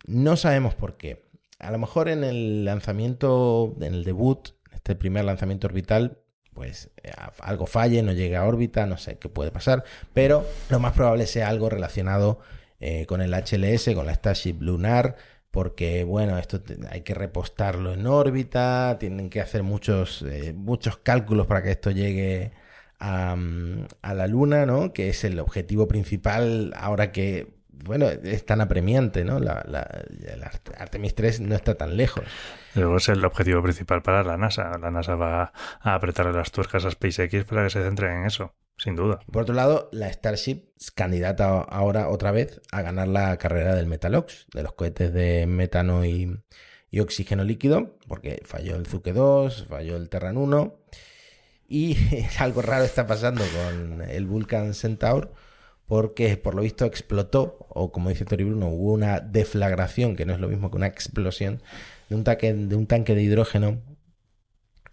No sabemos por qué a lo mejor en el lanzamiento, en el debut, este primer lanzamiento orbital, pues eh, algo falle, no llegue a órbita, no sé qué puede pasar, pero lo más probable sea algo relacionado eh, con el HLS, con la Starship lunar, porque bueno, esto hay que repostarlo en órbita, tienen que hacer muchos, eh, muchos cálculos para que esto llegue a, mm, a la Luna, ¿no? Que es el objetivo principal ahora que bueno, es tan apremiante, ¿no? La, Artemis 3 no está tan lejos. Luego es el objetivo principal para la NASA. La NASA va a apretar las tuercas a SpaceX para que se centren en eso, sin duda. Por otro lado, la Starship es candidata ahora otra vez a ganar la carrera del Metalox, de los cohetes de metano y, oxígeno líquido, porque falló el Zuke 2, falló el Terran 1. Y algo raro está pasando con el Vulcan Centaur porque por lo visto explotó, o como dice Tori Bruno, hubo una deflagración, que no es lo mismo que una explosión, de un tanque de, hidrógeno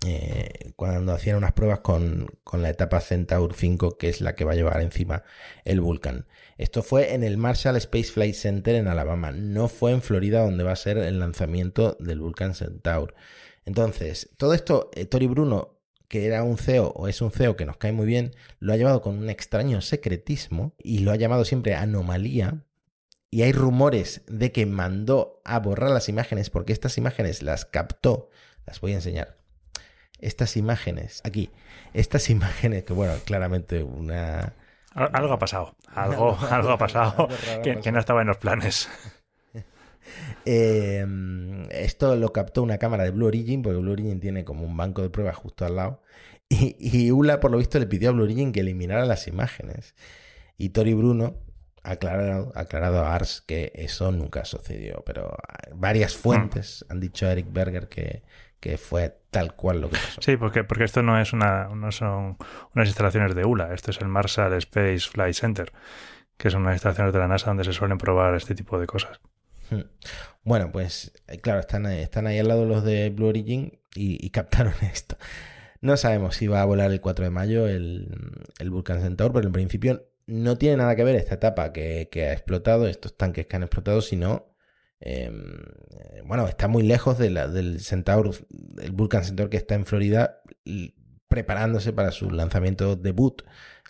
eh, cuando hacían unas pruebas con, la etapa Centaur 5, que es la que va a llevar encima el Vulcan. Esto fue en el Marshall Space Flight Center en Alabama, no fue en Florida donde va a ser el lanzamiento del Vulcan Centaur. Entonces, todo esto, eh, Tori Bruno que era un CEO o es un CEO que nos cae muy bien, lo ha llevado con un extraño secretismo y lo ha llamado siempre anomalía. Y hay rumores de que mandó a borrar las imágenes porque estas imágenes las captó. Las voy a enseñar. Estas imágenes, aquí, estas imágenes, que bueno, claramente una... Algo ha pasado, algo, algo ha pasado que no estaba en los planes. Em, esto lo captó una cámara de Blue Origin, porque Blue Origin tiene como un banco de pruebas justo al lado. Y, ULA, por lo visto, le pidió a Blue Origin que eliminara las imágenes. Y Tori Bruno ha aclarado, aclarado a Ars que eso nunca sucedió. Pero varias fuentes han dicho a Eric Berger que, que fue tal cual lo que pasó. Sí, porque, porque esto no es una, no son unas instalaciones de ULA, esto es el Marshall Space Flight Center, que son unas instalaciones de la NASA donde se suelen probar este tipo de cosas. Bueno, pues eh, claro, están, ahí al lado los de Blue Origin y, captaron esto. No sabemos si va a volar el 4 de mayo el, el Vulcan Centaur, pero en principio no tiene nada que ver esta etapa que, ha explotado, estos tanques que han explotado, sino, em, bueno, está muy lejos del Centaur, el Vulcan Centaur que está en Florida, preparándose para su lanzamiento debut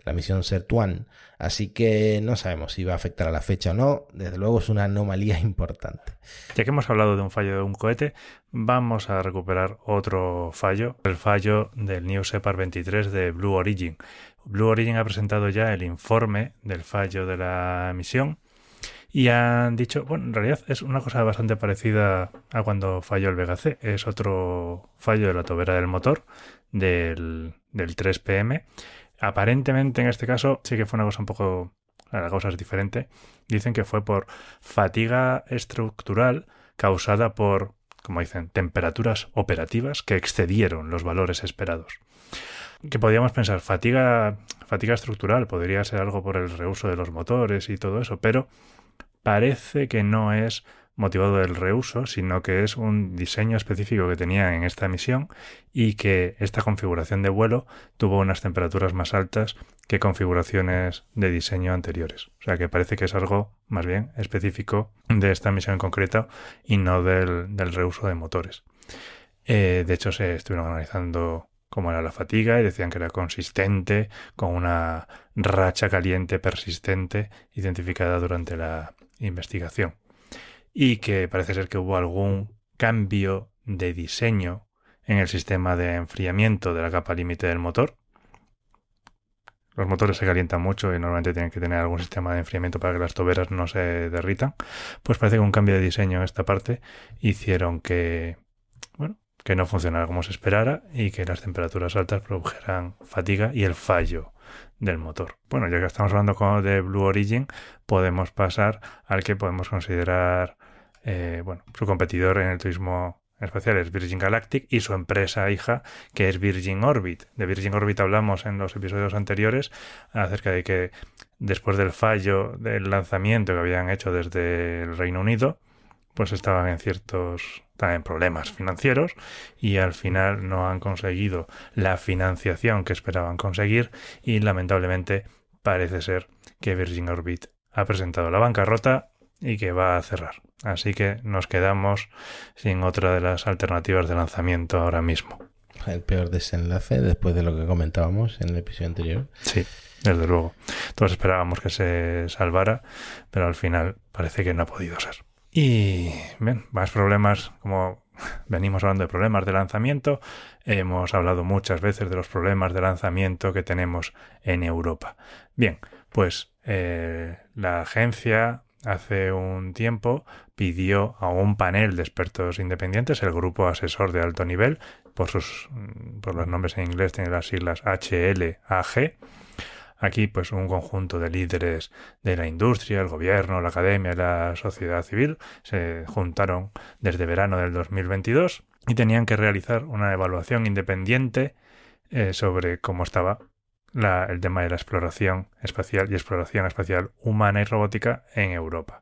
la misión Sertuan. Así que no sabemos si va a afectar a la fecha o no. Desde luego es una anomalía importante. Ya que hemos hablado de un fallo de un cohete, vamos a recuperar otro fallo, el fallo del New Shepard 23 de Blue Origin. Blue Origin ha presentado ya el informe del fallo de la misión y han dicho, bueno, en realidad es una cosa bastante parecida a cuando falló el Vega C. Es otro fallo de la tobera del motor del, del 3PM. Aparentemente en este caso sí que fue una cosa un poco... La cosa es diferente. Dicen que fue por fatiga estructural causada por, como dicen, temperaturas operativas que excedieron los valores esperados que podríamos pensar fatiga fatiga estructural podría ser algo por el reuso de los motores y todo eso pero parece que no es motivado del reuso, sino que es un diseño específico que tenía en esta misión y que esta configuración de vuelo tuvo unas temperaturas más altas que configuraciones de diseño anteriores. O sea que parece que es algo más bien específico de esta misión en y no del, reuso de motores. Eh, de hecho, se estuvieron analizando cómo era la fatiga y decían que era consistente con una racha caliente persistente identificada durante la investigación y que parece ser que hubo algún cambio de diseño en el sistema de enfriamiento de la capa límite del motor. Los motores se calientan mucho y normalmente tienen que tener algún sistema de enfriamiento para que las toberas no se derritan. Pues parece que un cambio de diseño en esta parte hicieron que, bueno, que no funcionara como se esperara y que las temperaturas altas produjeran fatiga y el fallo del motor. Bueno, ya que estamos hablando de Blue Origin, podemos pasar al que podemos considerar eh, bueno, su competidor en el turismo espacial es Virgin Galactic y su empresa hija que es Virgin Orbit. De Virgin Orbit hablamos en los episodios anteriores acerca de que después del fallo del lanzamiento que habían hecho desde el Reino Unido, pues estaban en ciertos problemas financieros y al final no han conseguido la financiación que esperaban conseguir y lamentablemente parece ser que Virgin Orbit ha presentado la bancarrota y que va a cerrar. Así que nos quedamos sin otra de las alternativas de lanzamiento ahora mismo. El peor desenlace después de lo que comentábamos en el episodio anterior. Sí, desde luego. Todos esperábamos que se salvara, pero al final parece que no ha podido ser. Y bien, más problemas, como venimos hablando de problemas de lanzamiento, hemos hablado muchas veces de los problemas de lanzamiento que tenemos en Europa. Bien, pues eh, la agencia hace un tiempo pidió a un panel de expertos independientes, el grupo asesor de alto nivel, por sus por los nombres en inglés tiene las siglas HLAG, Aquí, pues, un conjunto de líderes de la industria, el gobierno, la academia la sociedad civil se juntaron desde verano del 2022 y tenían que realizar una evaluación independiente eh, sobre cómo estaba el tema de la exploración espacial y exploración espacial humana y robótica en Europa.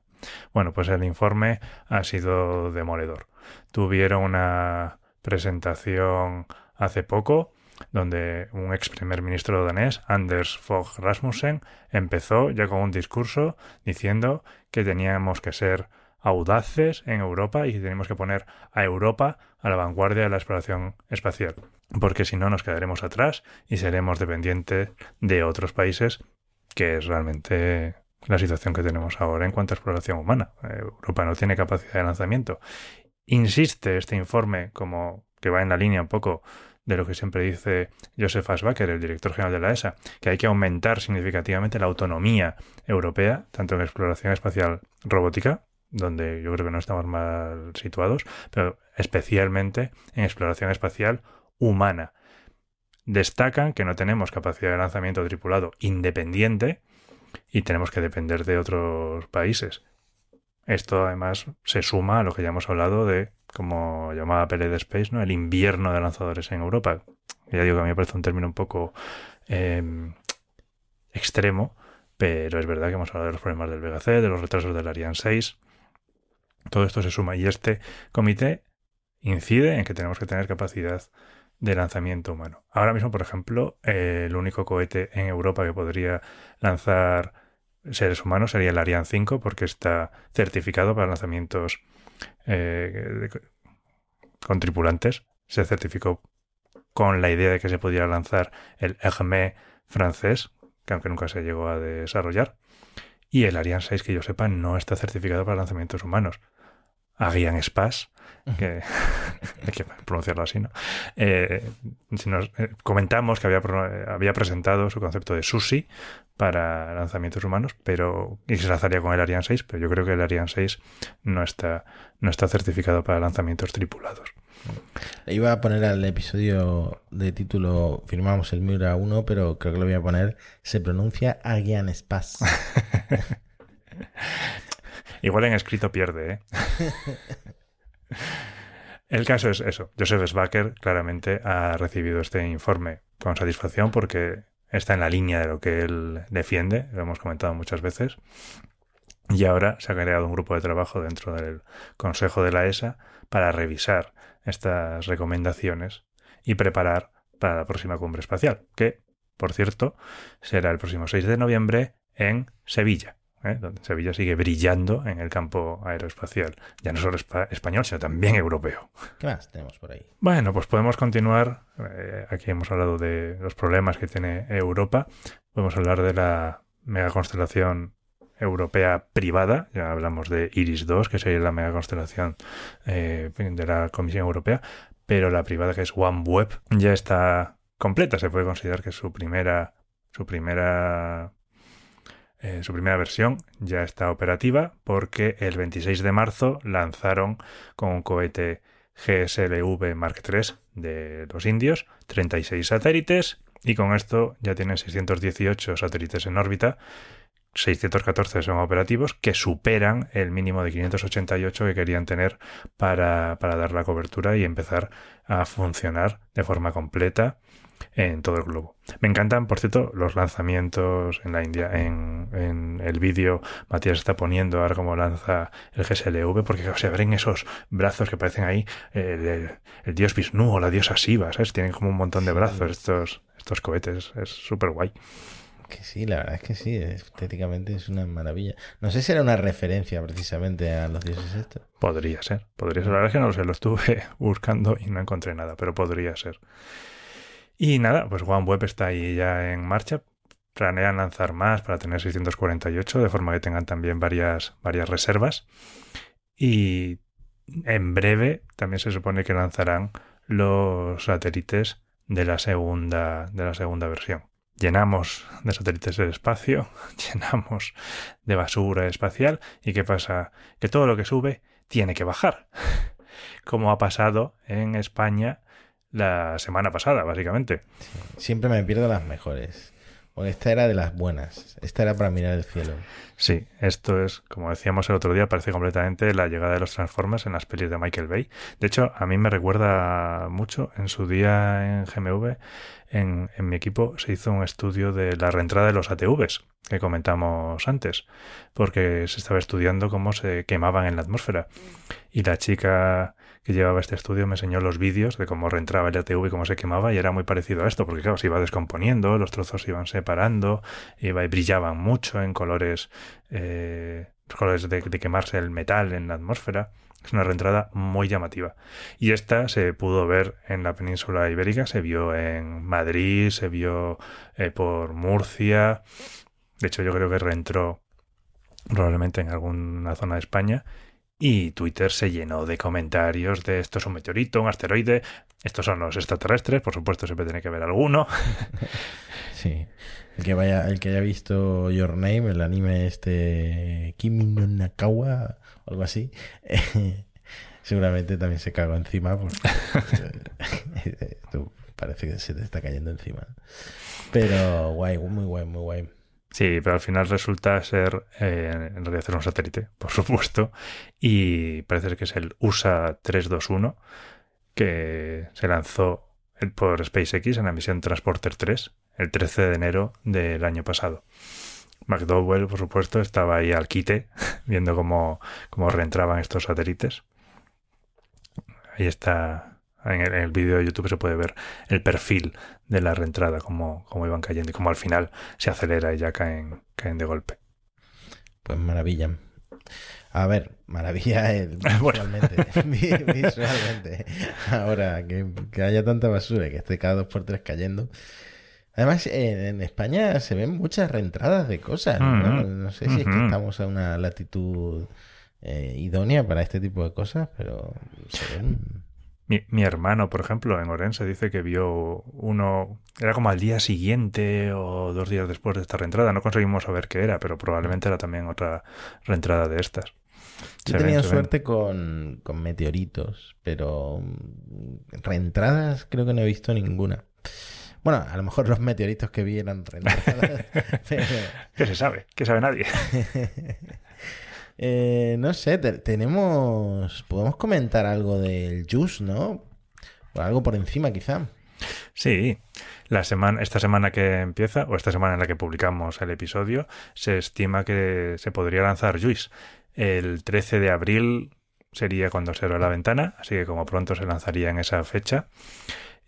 Bueno, pues el informe ha sido demoledor. Tuvieron una presentación hace poco donde un ex primer ministro danés, Anders Fogh Rasmussen, empezó ya con un discurso diciendo que teníamos que ser audaces en Europa y que tenemos que poner a Europa a la vanguardia de la exploración espacial, porque si no nos quedaremos atrás y seremos dependientes de otros países, que es realmente la situación que tenemos ahora en cuanto a exploración humana. Europa no tiene capacidad de lanzamiento. Insiste este informe como que va en la línea un poco de lo que siempre dice Joseph Asbacher, el director general de la ESA, que hay que aumentar significativamente la autonomía europea, tanto en exploración espacial robótica, donde yo creo que no estamos mal situados, pero especialmente en exploración espacial humana. Destacan que no tenemos capacidad de lanzamiento tripulado independiente y tenemos que depender de otros países. Esto además se suma a lo que ya hemos hablado de como llamaba Pele de Space, ¿no? El invierno de lanzadores en Europa. Ya digo que a mí me parece un término un poco em, extremo, pero es verdad que hemos hablado de los problemas del Vega C, de los retrasos del Ariane 6. Todo esto se suma y este comité incide en que tenemos que tener capacidad de lanzamiento humano. Ahora mismo, por ejemplo, el único cohete en Europa que podría lanzar seres humanos sería el Ariane 5 porque está certificado para lanzamientos eh, con tripulantes. Se certificó con la idea de que se pudiera lanzar el Hermé francés, que aunque nunca se llegó a desarrollar. Y el Ariane 6, que yo sepa, no está certificado para lanzamientos humanos. Ariane Space, que hay que pronunciarlo así, ¿no? Eh, si nos, eh, comentamos que había, pro- había presentado su concepto de SUSI para lanzamientos humanos, pero y se lanzaría con el Ariane 6, pero yo creo que el Ariane 6 no está, no está certificado para lanzamientos tripulados. Le iba a poner al episodio de título Firmamos el Miura 1, pero creo que lo voy a poner. Se pronuncia Agian Space. Igual en escrito pierde, ¿eh? El caso es eso. Joseph Sbacker claramente ha recibido este informe con satisfacción porque está en la línea de lo que él defiende, lo hemos comentado muchas veces. Y ahora se ha creado un grupo de trabajo dentro del Consejo de la ESA para revisar estas recomendaciones y preparar para la próxima cumbre espacial, que, por cierto, será el próximo 6 de noviembre en Sevilla. ¿Eh? donde Sevilla sigue brillando en el campo aeroespacial, ya no solo espa- español, sino también europeo. ¿Qué más tenemos por ahí? Bueno, pues podemos continuar. Eh, aquí hemos hablado de los problemas que tiene Europa. Podemos hablar de la megaconstelación europea privada. Ya hablamos de Iris 2, que sería la megaconstelación eh, de la Comisión Europea. Pero la privada, que es OneWeb, ya está completa. Se puede considerar que su primera, su primera eh, su primera versión ya está operativa porque el 26 de marzo lanzaron con un cohete GSLV Mark III de los indios 36 satélites y con esto ya tienen 618 satélites en órbita. 614 son operativos que superan el mínimo de 588 que querían tener para, para dar la cobertura y empezar a funcionar de forma completa en todo el globo. Me encantan, por cierto, los lanzamientos en la India. En, en el vídeo Matías está poniendo ahora cómo lanza el GSLV, porque se ven esos brazos que parecen ahí el, el- el dios Vishnu o la diosa Shiva, ¿sabes? Tienen como un montón de brazos estos, estos cohetes. Es súper guay. Que sí, la verdad es que sí, estéticamente es una maravilla. No sé si era una referencia precisamente a los dioses estos. Podría ser, podría ser. La verdad es que no lo sé, lo estuve buscando y no encontré nada, pero podría ser. Y nada, pues OneWeb está ahí ya en marcha. Planean lanzar más para tener 648, de forma que tengan también varias, varias reservas. Y en breve también se supone que lanzarán los satélites de la segunda, de la segunda versión. Llenamos de satélites el espacio, llenamos de basura espacial. ¿Y qué pasa? Que todo lo que sube tiene que bajar. Como ha pasado en España la semana pasada, básicamente. Siempre me pierdo las mejores. Porque esta era de las buenas. Esta era para mirar el cielo. Sí, esto es, como decíamos el otro día, parece completamente la llegada de los Transformers en las pelis de Michael Bay. De hecho, a mí me recuerda mucho, en su día en GMV, en, en mi equipo se hizo un estudio de la reentrada de los ATVs, que comentamos antes, porque se estaba estudiando cómo se quemaban en la atmósfera. Y la chica que llevaba este estudio me enseñó los vídeos de cómo reentraba el ATV y cómo se quemaba y era muy parecido a esto, porque claro, se iba descomponiendo, los trozos se iban separando, iba y brillaban mucho en colores, eh, colores de, de quemarse el metal en la atmósfera. Es una reentrada muy llamativa. Y esta se pudo ver en la península ibérica, se vio en Madrid, se vio eh, por Murcia. De hecho, yo creo que reentró probablemente en alguna zona de España. Y Twitter se llenó de comentarios de esto es un meteorito, un asteroide, estos son los extraterrestres, por supuesto siempre tiene que haber alguno. Sí. El que vaya, el que haya visto Your Name, el anime este Kimi no Nakawa o algo así, seguramente también se cagó encima porque esto parece que se te está cayendo encima. Pero guay, muy guay, muy guay. Sí, pero al final resulta ser eh, en realidad era un satélite, por supuesto, y parece que es el USA 321 que se lanzó por SpaceX en la misión Transporter 3 el 13 de enero del año pasado. McDowell, por supuesto, estaba ahí al quite viendo cómo, cómo reentraban estos satélites. Ahí está, en el, el vídeo de YouTube se puede ver el perfil de la reentrada, cómo, cómo iban cayendo y cómo al final se acelera y ya caen, caen de golpe. Pues maravilla. A ver, maravilla Bueno. visualmente. vi- visualmente. Ahora, que, que haya tanta basura y que esté cada dos por tres cayendo. Además, en, en España se ven muchas reentradas de cosas. ¿no? Sé si es que estamos a una latitud eh, idónea para este tipo de cosas, pero se ven. Mi, mi hermano, por ejemplo, en Orense dice que vio uno, era como al día siguiente o dos días después de esta reentrada. No conseguimos saber qué era, pero probablemente era también otra reentrada de estas. Yo he tenido suerte con, con meteoritos, pero reentradas creo que no he visto ninguna. Bueno, a lo mejor los meteoritos que vi eran reentradas, pero ¿Qué se sabe? ¿Qué sabe nadie? eh, no sé, te- tenemos, podemos comentar algo del Juice, ¿no? O algo por encima quizá. Sí, la semana, esta semana que empieza, o esta semana en la que publicamos el episodio, se estima que se podría lanzar Juice. El 13 de abril sería cuando se abra la ventana, así que como pronto se lanzaría en esa fecha.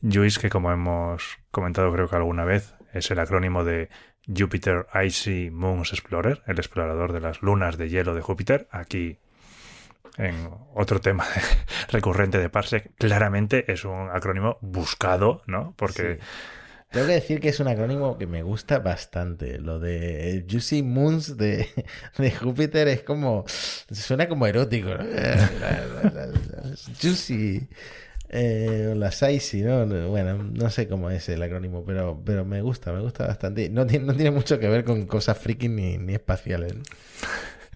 Juice, que como hemos comentado creo que alguna vez, es el acrónimo de Jupiter Icy Moons Explorer, el explorador de las lunas de hielo de Júpiter. Aquí, en otro tema recurrente de Parsec, claramente es un acrónimo buscado, ¿no? Porque Sí. Tengo que decir que es un acrónimo que me gusta bastante. Lo de Juicy Moons de, de Júpiter es como. Suena como erótico, ¿no? Juicy. Eh, las Icy, ¿no? Bueno, no sé cómo es el acrónimo, pero, pero me gusta, me gusta bastante. No tiene, no tiene mucho que ver con cosas friki ni, ni espaciales. ¿no?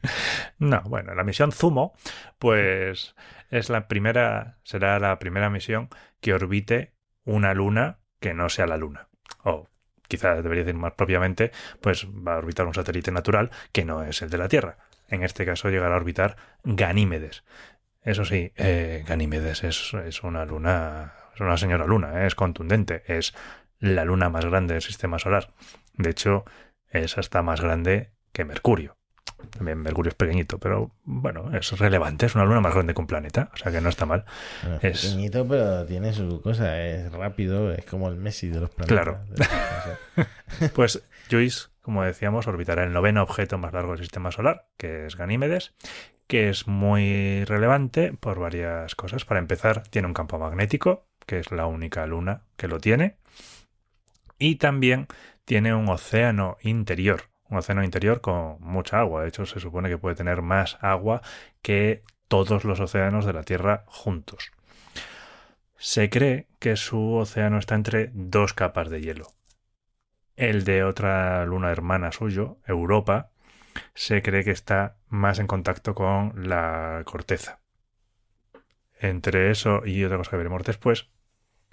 No, bueno, la misión Zumo, pues es la primera, será la primera misión que orbite una luna que no sea la luna. O quizá debería decir más propiamente, pues va a orbitar un satélite natural que no es el de la Tierra. En este caso llegará a orbitar Ganímedes. Eso sí, eh, Ganímedes es, es una luna, es una señora luna, eh, es contundente, es la luna más grande del sistema solar. De hecho, es hasta más grande que Mercurio. También Mercurio es pequeñito, pero bueno, es relevante, es una luna más grande que un planeta, o sea que no está mal. Bueno, es pequeñito, pero tiene su cosa. Es rápido, es como el Messi de los planetas. Claro. Pues Joyce, como decíamos, orbitará el noveno objeto más largo del sistema solar, que es Ganímedes, que es muy relevante por varias cosas. Para empezar, tiene un campo magnético, que es la única luna que lo tiene, y también tiene un océano interior, un océano interior con mucha agua. De hecho, se supone que puede tener más agua que todos los océanos de la Tierra juntos. Se cree que su océano está entre dos capas de hielo. El de otra luna hermana suyo, Europa, se cree que está más en contacto con la corteza. Entre eso y otra cosa que veremos después,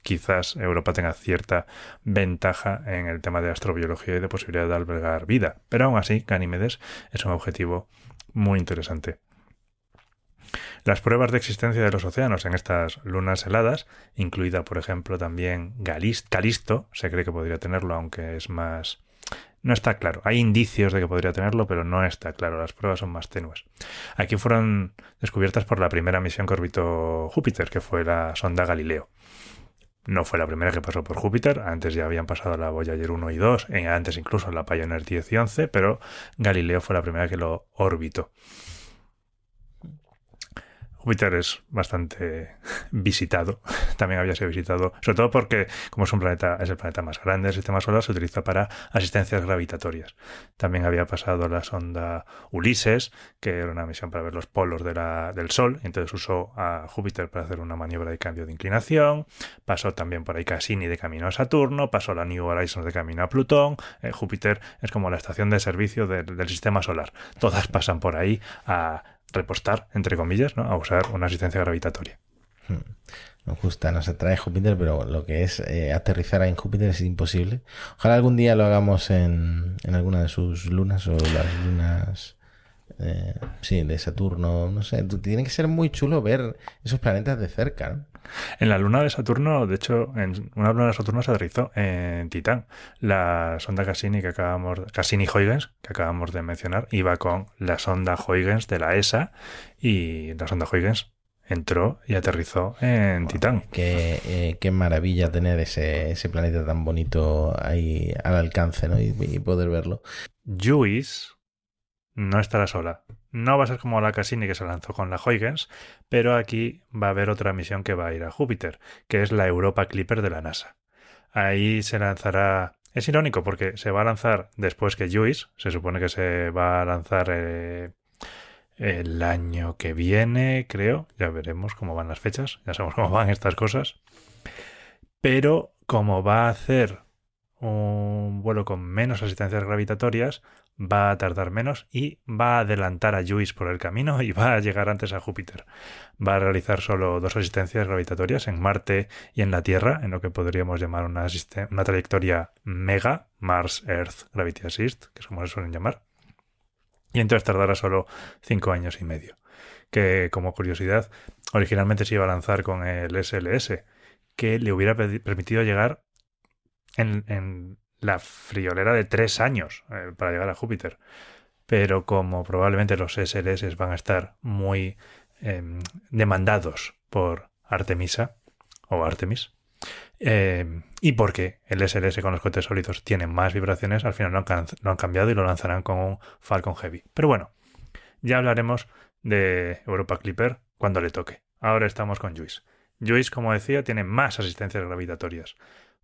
quizás Europa tenga cierta ventaja en el tema de astrobiología y de posibilidad de albergar vida. Pero aún así, Ganímedes es un objetivo muy interesante. Las pruebas de existencia de los océanos en estas lunas heladas, incluida por ejemplo también Galis- Calisto, se cree que podría tenerlo, aunque es más... No está claro. Hay indicios de que podría tenerlo, pero no está claro. Las pruebas son más tenues. Aquí fueron descubiertas por la primera misión que orbitó Júpiter, que fue la sonda Galileo. No fue la primera que pasó por Júpiter, antes ya habían pasado la Voyager 1 y 2, e antes incluso la Pioneer 10 y 11, pero Galileo fue la primera que lo orbitó. Júpiter es bastante visitado. También había sido visitado, sobre todo porque, como es un planeta, es el planeta más grande del sistema solar, se utiliza para asistencias gravitatorias. También había pasado la sonda Ulises, que era una misión para ver los polos del Sol, entonces usó a Júpiter para hacer una maniobra de cambio de inclinación. Pasó también por ahí Cassini de camino a Saturno, pasó la New Horizons de camino a Plutón. Eh, Júpiter es como la estación de servicio del sistema solar. Todas pasan por ahí a repostar, entre comillas, ¿no? a usar una asistencia gravitatoria. Nos gusta, nos atrae Júpiter, pero lo que es eh, aterrizar en Júpiter es imposible. Ojalá algún día lo hagamos en, en alguna de sus lunas o las lunas, eh, sí, de Saturno, no sé. Tiene que ser muy chulo ver esos planetas de cerca, ¿no? En la luna de Saturno, de hecho, en una luna de Saturno se aterrizó en Titán. La sonda Cassini que acabamos, Cassini-Huygens, que acabamos de mencionar, iba con la sonda Huygens de la ESA y la sonda Huygens entró y aterrizó en Titán. Qué, eh, qué maravilla tener ese, ese planeta tan bonito ahí al alcance, ¿no? Y, y poder verlo. Juice no estará sola. No va a ser como la Cassini que se lanzó con la Huygens, pero aquí va a haber otra misión que va a ir a Júpiter, que es la Europa Clipper de la NASA. Ahí se lanzará Es irónico porque se va a lanzar después que Juice, se supone que se va a lanzar eh, el año que viene, creo, ya veremos cómo van las fechas, ya sabemos cómo van estas cosas, pero como va a hacer un vuelo con menos asistencias gravitatorias, va a tardar menos y va a adelantar a Juice por el camino y va a llegar antes a Júpiter. Va a realizar solo dos asistencias gravitatorias en Marte y en la Tierra, en lo que podríamos llamar una, trayectoria mega, Mars Earth Gravity Assist, que es como se suelen llamar. Y entonces tardará solo cinco años y medio. Que como curiosidad, originalmente se iba a lanzar con el SLS, que le hubiera permitido llegar en, la friolera de tres años eh, para llegar a Júpiter. Pero como probablemente los SLS van a estar muy em, demandados por Artemisa o Artemis, em, y porque el SLS con los cohetes sólidos tiene más vibraciones, al final lo han, han, cambiado y lo lanzarán con un Falcon Heavy. Pero bueno, ya hablaremos de Europa Clipper cuando le toque. Ahora estamos con Juice. Juice, como decía, tiene más asistencias gravitatorias.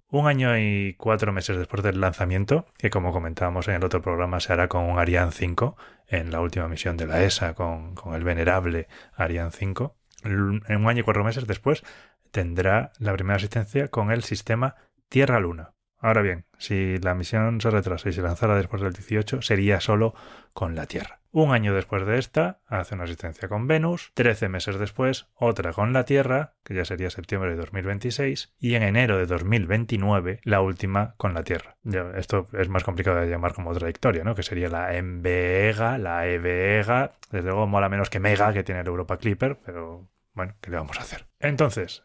Un año y cuatro meses después del lanzamiento, que como comentábamos en el otro programa se hará con un Ariane 5, en la última misión de la ESA con, el venerable Ariane 5, en un año y cuatro meses después tendrá la primera asistencia con el sistema Tierra-Luna. Ahora bien, si la misión se retrasa y se lanzara después del 18, sería solo con la Tierra. Un año después de esta, hace una asistencia con Venus, 13 meses después, otra con la Tierra, que ya sería septiembre de 2026, y en enero de 2029, la última con la Tierra. esto es más complicado de llamar como trayectoria, ¿no? Que sería la MBEGA, la EVEGA, desde luego mola menos que Mega, que tiene el Europa Clipper, pero bueno, ¿qué le vamos a hacer? Entonces,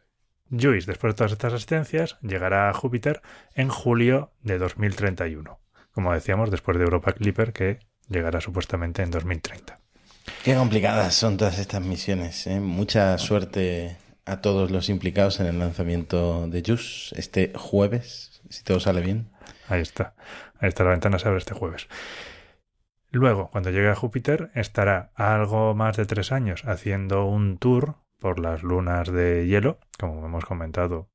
Juice, después de todas estas asistencias, llegará a Júpiter en julio de 2031. Como decíamos, después de Europa Clipper, que llegará supuestamente en 2030. Qué complicadas son todas estas misiones. ¿eh? Mucha suerte a todos los implicados en el lanzamiento de JUICE este jueves, si todo sale bien. Ahí está. Ahí está, la ventana se abre este jueves. Luego, cuando llegue a Júpiter, estará algo más de tres años haciendo un tour por las lunas de hielo, como hemos comentado,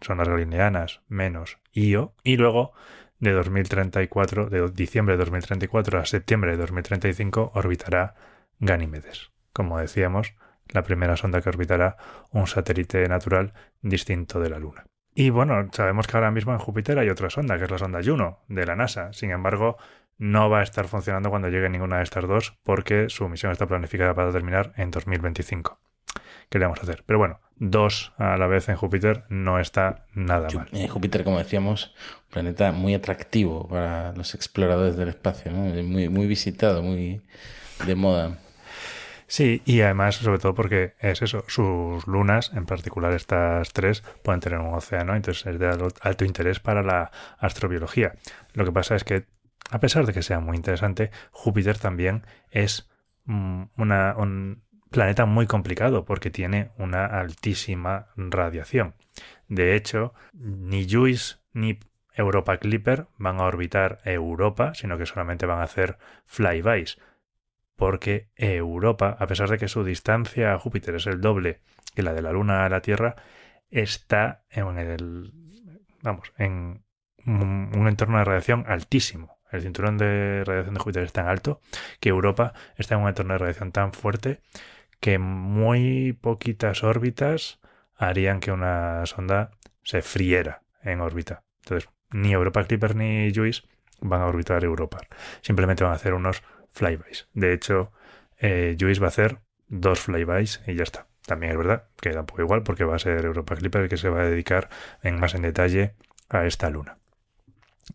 son las galileanas menos Io, y luego de 2034, de diciembre de 2034 a septiembre de 2035, orbitará Ganímedes. Como decíamos, la primera sonda que orbitará un satélite natural distinto de la Luna. Y bueno, sabemos que ahora mismo en Júpiter hay otra sonda, que es la sonda Juno, de la NASA. Sin embargo, no va a estar funcionando cuando llegue ninguna de estas dos, porque su misión está planificada para terminar en 2025 qué le vamos a hacer. Pero bueno, dos a la vez en Júpiter no está nada mal. En Júpiter, como decíamos, un planeta muy atractivo para los exploradores del espacio, muy, muy visitado, muy de moda. Sí, y además, sobre todo porque es eso, sus lunas, en particular estas tres, pueden tener un océano, entonces es de alto interés para la astrobiología. Lo que pasa es que, a pesar de que sea muy interesante, Júpiter también es mm, una, un, planeta muy complicado porque tiene una altísima radiación. De hecho, ni JUICE ni Europa Clipper van a orbitar Europa, sino que solamente van a hacer flybys. Porque Europa, a pesar de que su distancia a Júpiter es el doble que la de la Luna a la Tierra, está en el vamos, en un entorno de radiación altísimo. El cinturón de radiación de Júpiter es tan alto que Europa está en un entorno de radiación tan fuerte que muy poquitas órbitas harían que una sonda se friera en órbita. Entonces, ni Europa Clipper ni JUICE van a orbitar Europa. Simplemente van a hacer unos flybys. De hecho, eh, JUICE va a hacer dos flybys y ya está. También es verdad que da un poco igual porque va a ser Europa Clipper el que se va a dedicar en más en detalle a esta luna.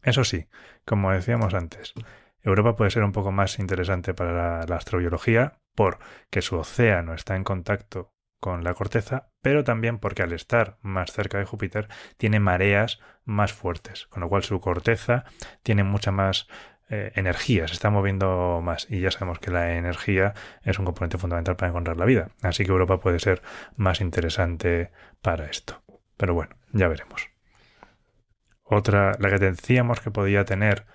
Eso sí, como decíamos antes, Europa puede ser un poco más interesante para la astrobiología porque su océano está en contacto con la corteza, pero también porque al estar más cerca de Júpiter tiene mareas más fuertes, con lo cual su corteza tiene mucha más eh, energía, se está moviendo más y ya sabemos que la energía es un componente fundamental para encontrar la vida, así que Europa puede ser más interesante para esto. Pero bueno, ya veremos. Otra, la que decíamos que podía tener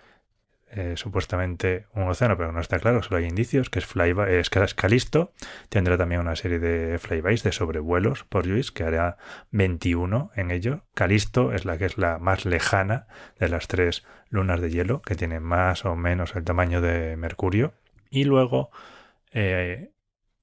eh, supuestamente un océano, pero no está claro, solo hay indicios, que es, flyby, es Calisto. Tendrá también una serie de flybys, de sobrevuelos por Luis, que hará 21 en ello. Calisto es la que es la más lejana de las tres lunas de hielo, que tiene más o menos el tamaño de Mercurio. Y luego, eh,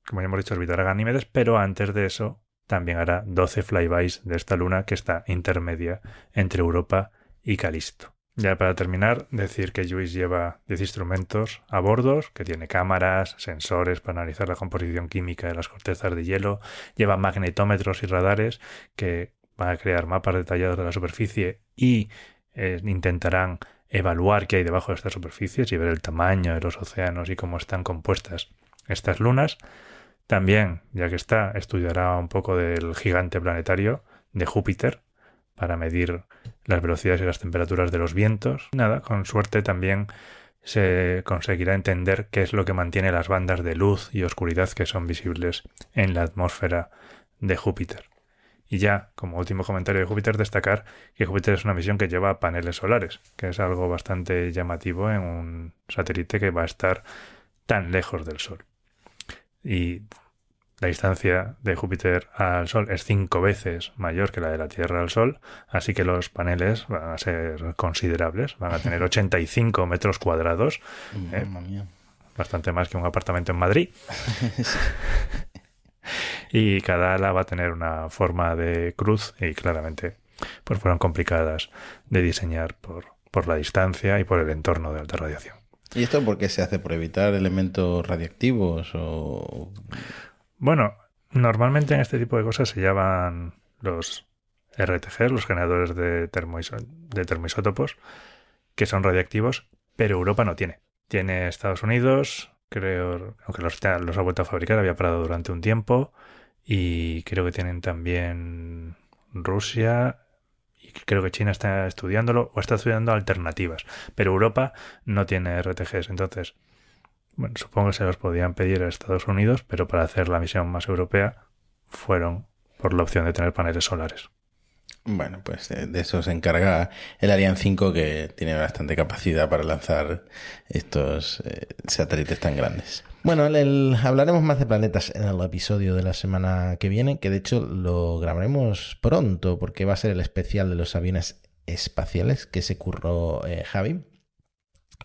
como ya hemos dicho, orbitará Ganímedes, pero antes de eso también hará 12 flybys de esta luna que está intermedia entre Europa y Calisto. Ya para terminar, decir que Juice lleva 10 instrumentos a bordo, que tiene cámaras, sensores para analizar la composición química de las cortezas de hielo, lleva magnetómetros y radares que van a crear mapas detallados de la superficie y eh, intentarán evaluar qué hay debajo de estas superficies y ver el tamaño de los océanos y cómo están compuestas estas lunas. También, ya que está, estudiará un poco del gigante planetario de Júpiter, para medir las velocidades y las temperaturas de los vientos. Nada, con suerte también se conseguirá entender qué es lo que mantiene las bandas de luz y oscuridad que son visibles en la atmósfera de Júpiter. Y ya, como último comentario de Júpiter, destacar que Júpiter es una misión que lleva paneles solares, que es algo bastante llamativo en un satélite que va a estar tan lejos del Sol. Y la distancia de Júpiter al Sol es cinco veces mayor que la de la Tierra al Sol, así que los paneles van a ser considerables, van a tener 85 metros cuadrados, eh, bastante más que un apartamento en Madrid. y cada ala va a tener una forma de cruz y claramente pues fueron complicadas de diseñar por, por la distancia y por el entorno de alta radiación. ¿Y esto por qué se hace? ¿Por evitar elementos radiactivos o...? Bueno, normalmente en este tipo de cosas se llaman los RTG, los generadores de, de termoisótopos, que son radiactivos, pero Europa no tiene. Tiene Estados Unidos, creo, aunque los, los ha vuelto a fabricar, había parado durante un tiempo, y creo que tienen también Rusia, y creo que China está estudiándolo o está estudiando alternativas, pero Europa no tiene RTGs, entonces bueno, supongo que se los podían pedir a Estados Unidos, pero para hacer la misión más europea fueron por la opción de tener paneles solares. Bueno, pues de eso se encarga el Ariane 5 que tiene bastante capacidad para lanzar estos eh, satélites tan grandes. Bueno, hablaremos más de planetas en el episodio de la semana que viene, que de hecho lo grabaremos pronto porque va a ser el especial de los aviones espaciales que se curró eh, Javi.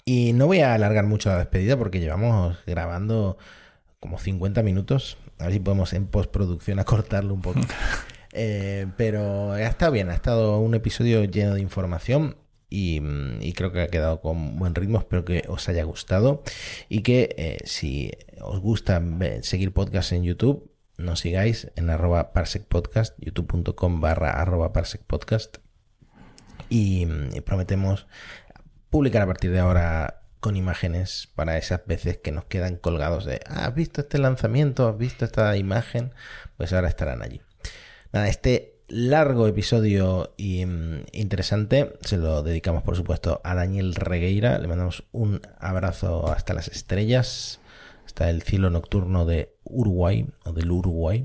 Y no voy a alargar mucho la despedida porque llevamos grabando como 50 minutos. A ver si podemos en postproducción acortarlo un poco. Eh, pero ha estado bien, ha estado un episodio lleno de información y, creo que ha quedado con buen ritmo. Espero que os haya gustado y que eh, si os gusta seguir podcast en YouTube, nos sigáis en arroba parsecpodcast, youtube.com barra arroba parsecpodcast. Y, y prometemos publicar a partir de ahora con imágenes para esas veces que nos quedan colgados de, ah, ¿has visto este lanzamiento? ¿Has visto esta imagen? Pues ahora estarán allí. Nada, este largo episodio y, mm, interesante se lo dedicamos por supuesto a Daniel Regueira. Le mandamos un abrazo hasta las estrellas, hasta el cielo nocturno de Uruguay o del Uruguay.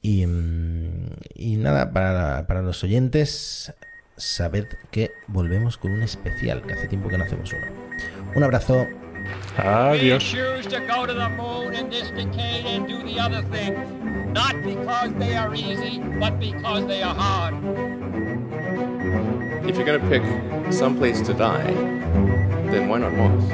Y, mm, y nada, para, para los oyentes, sabed que volvemos con un especial, que hace tiempo que no hacemos uno. Un abrazo. Adiós. Not because they are easy, but because they are hard. If you're going to pick some place to die, then why not Mars?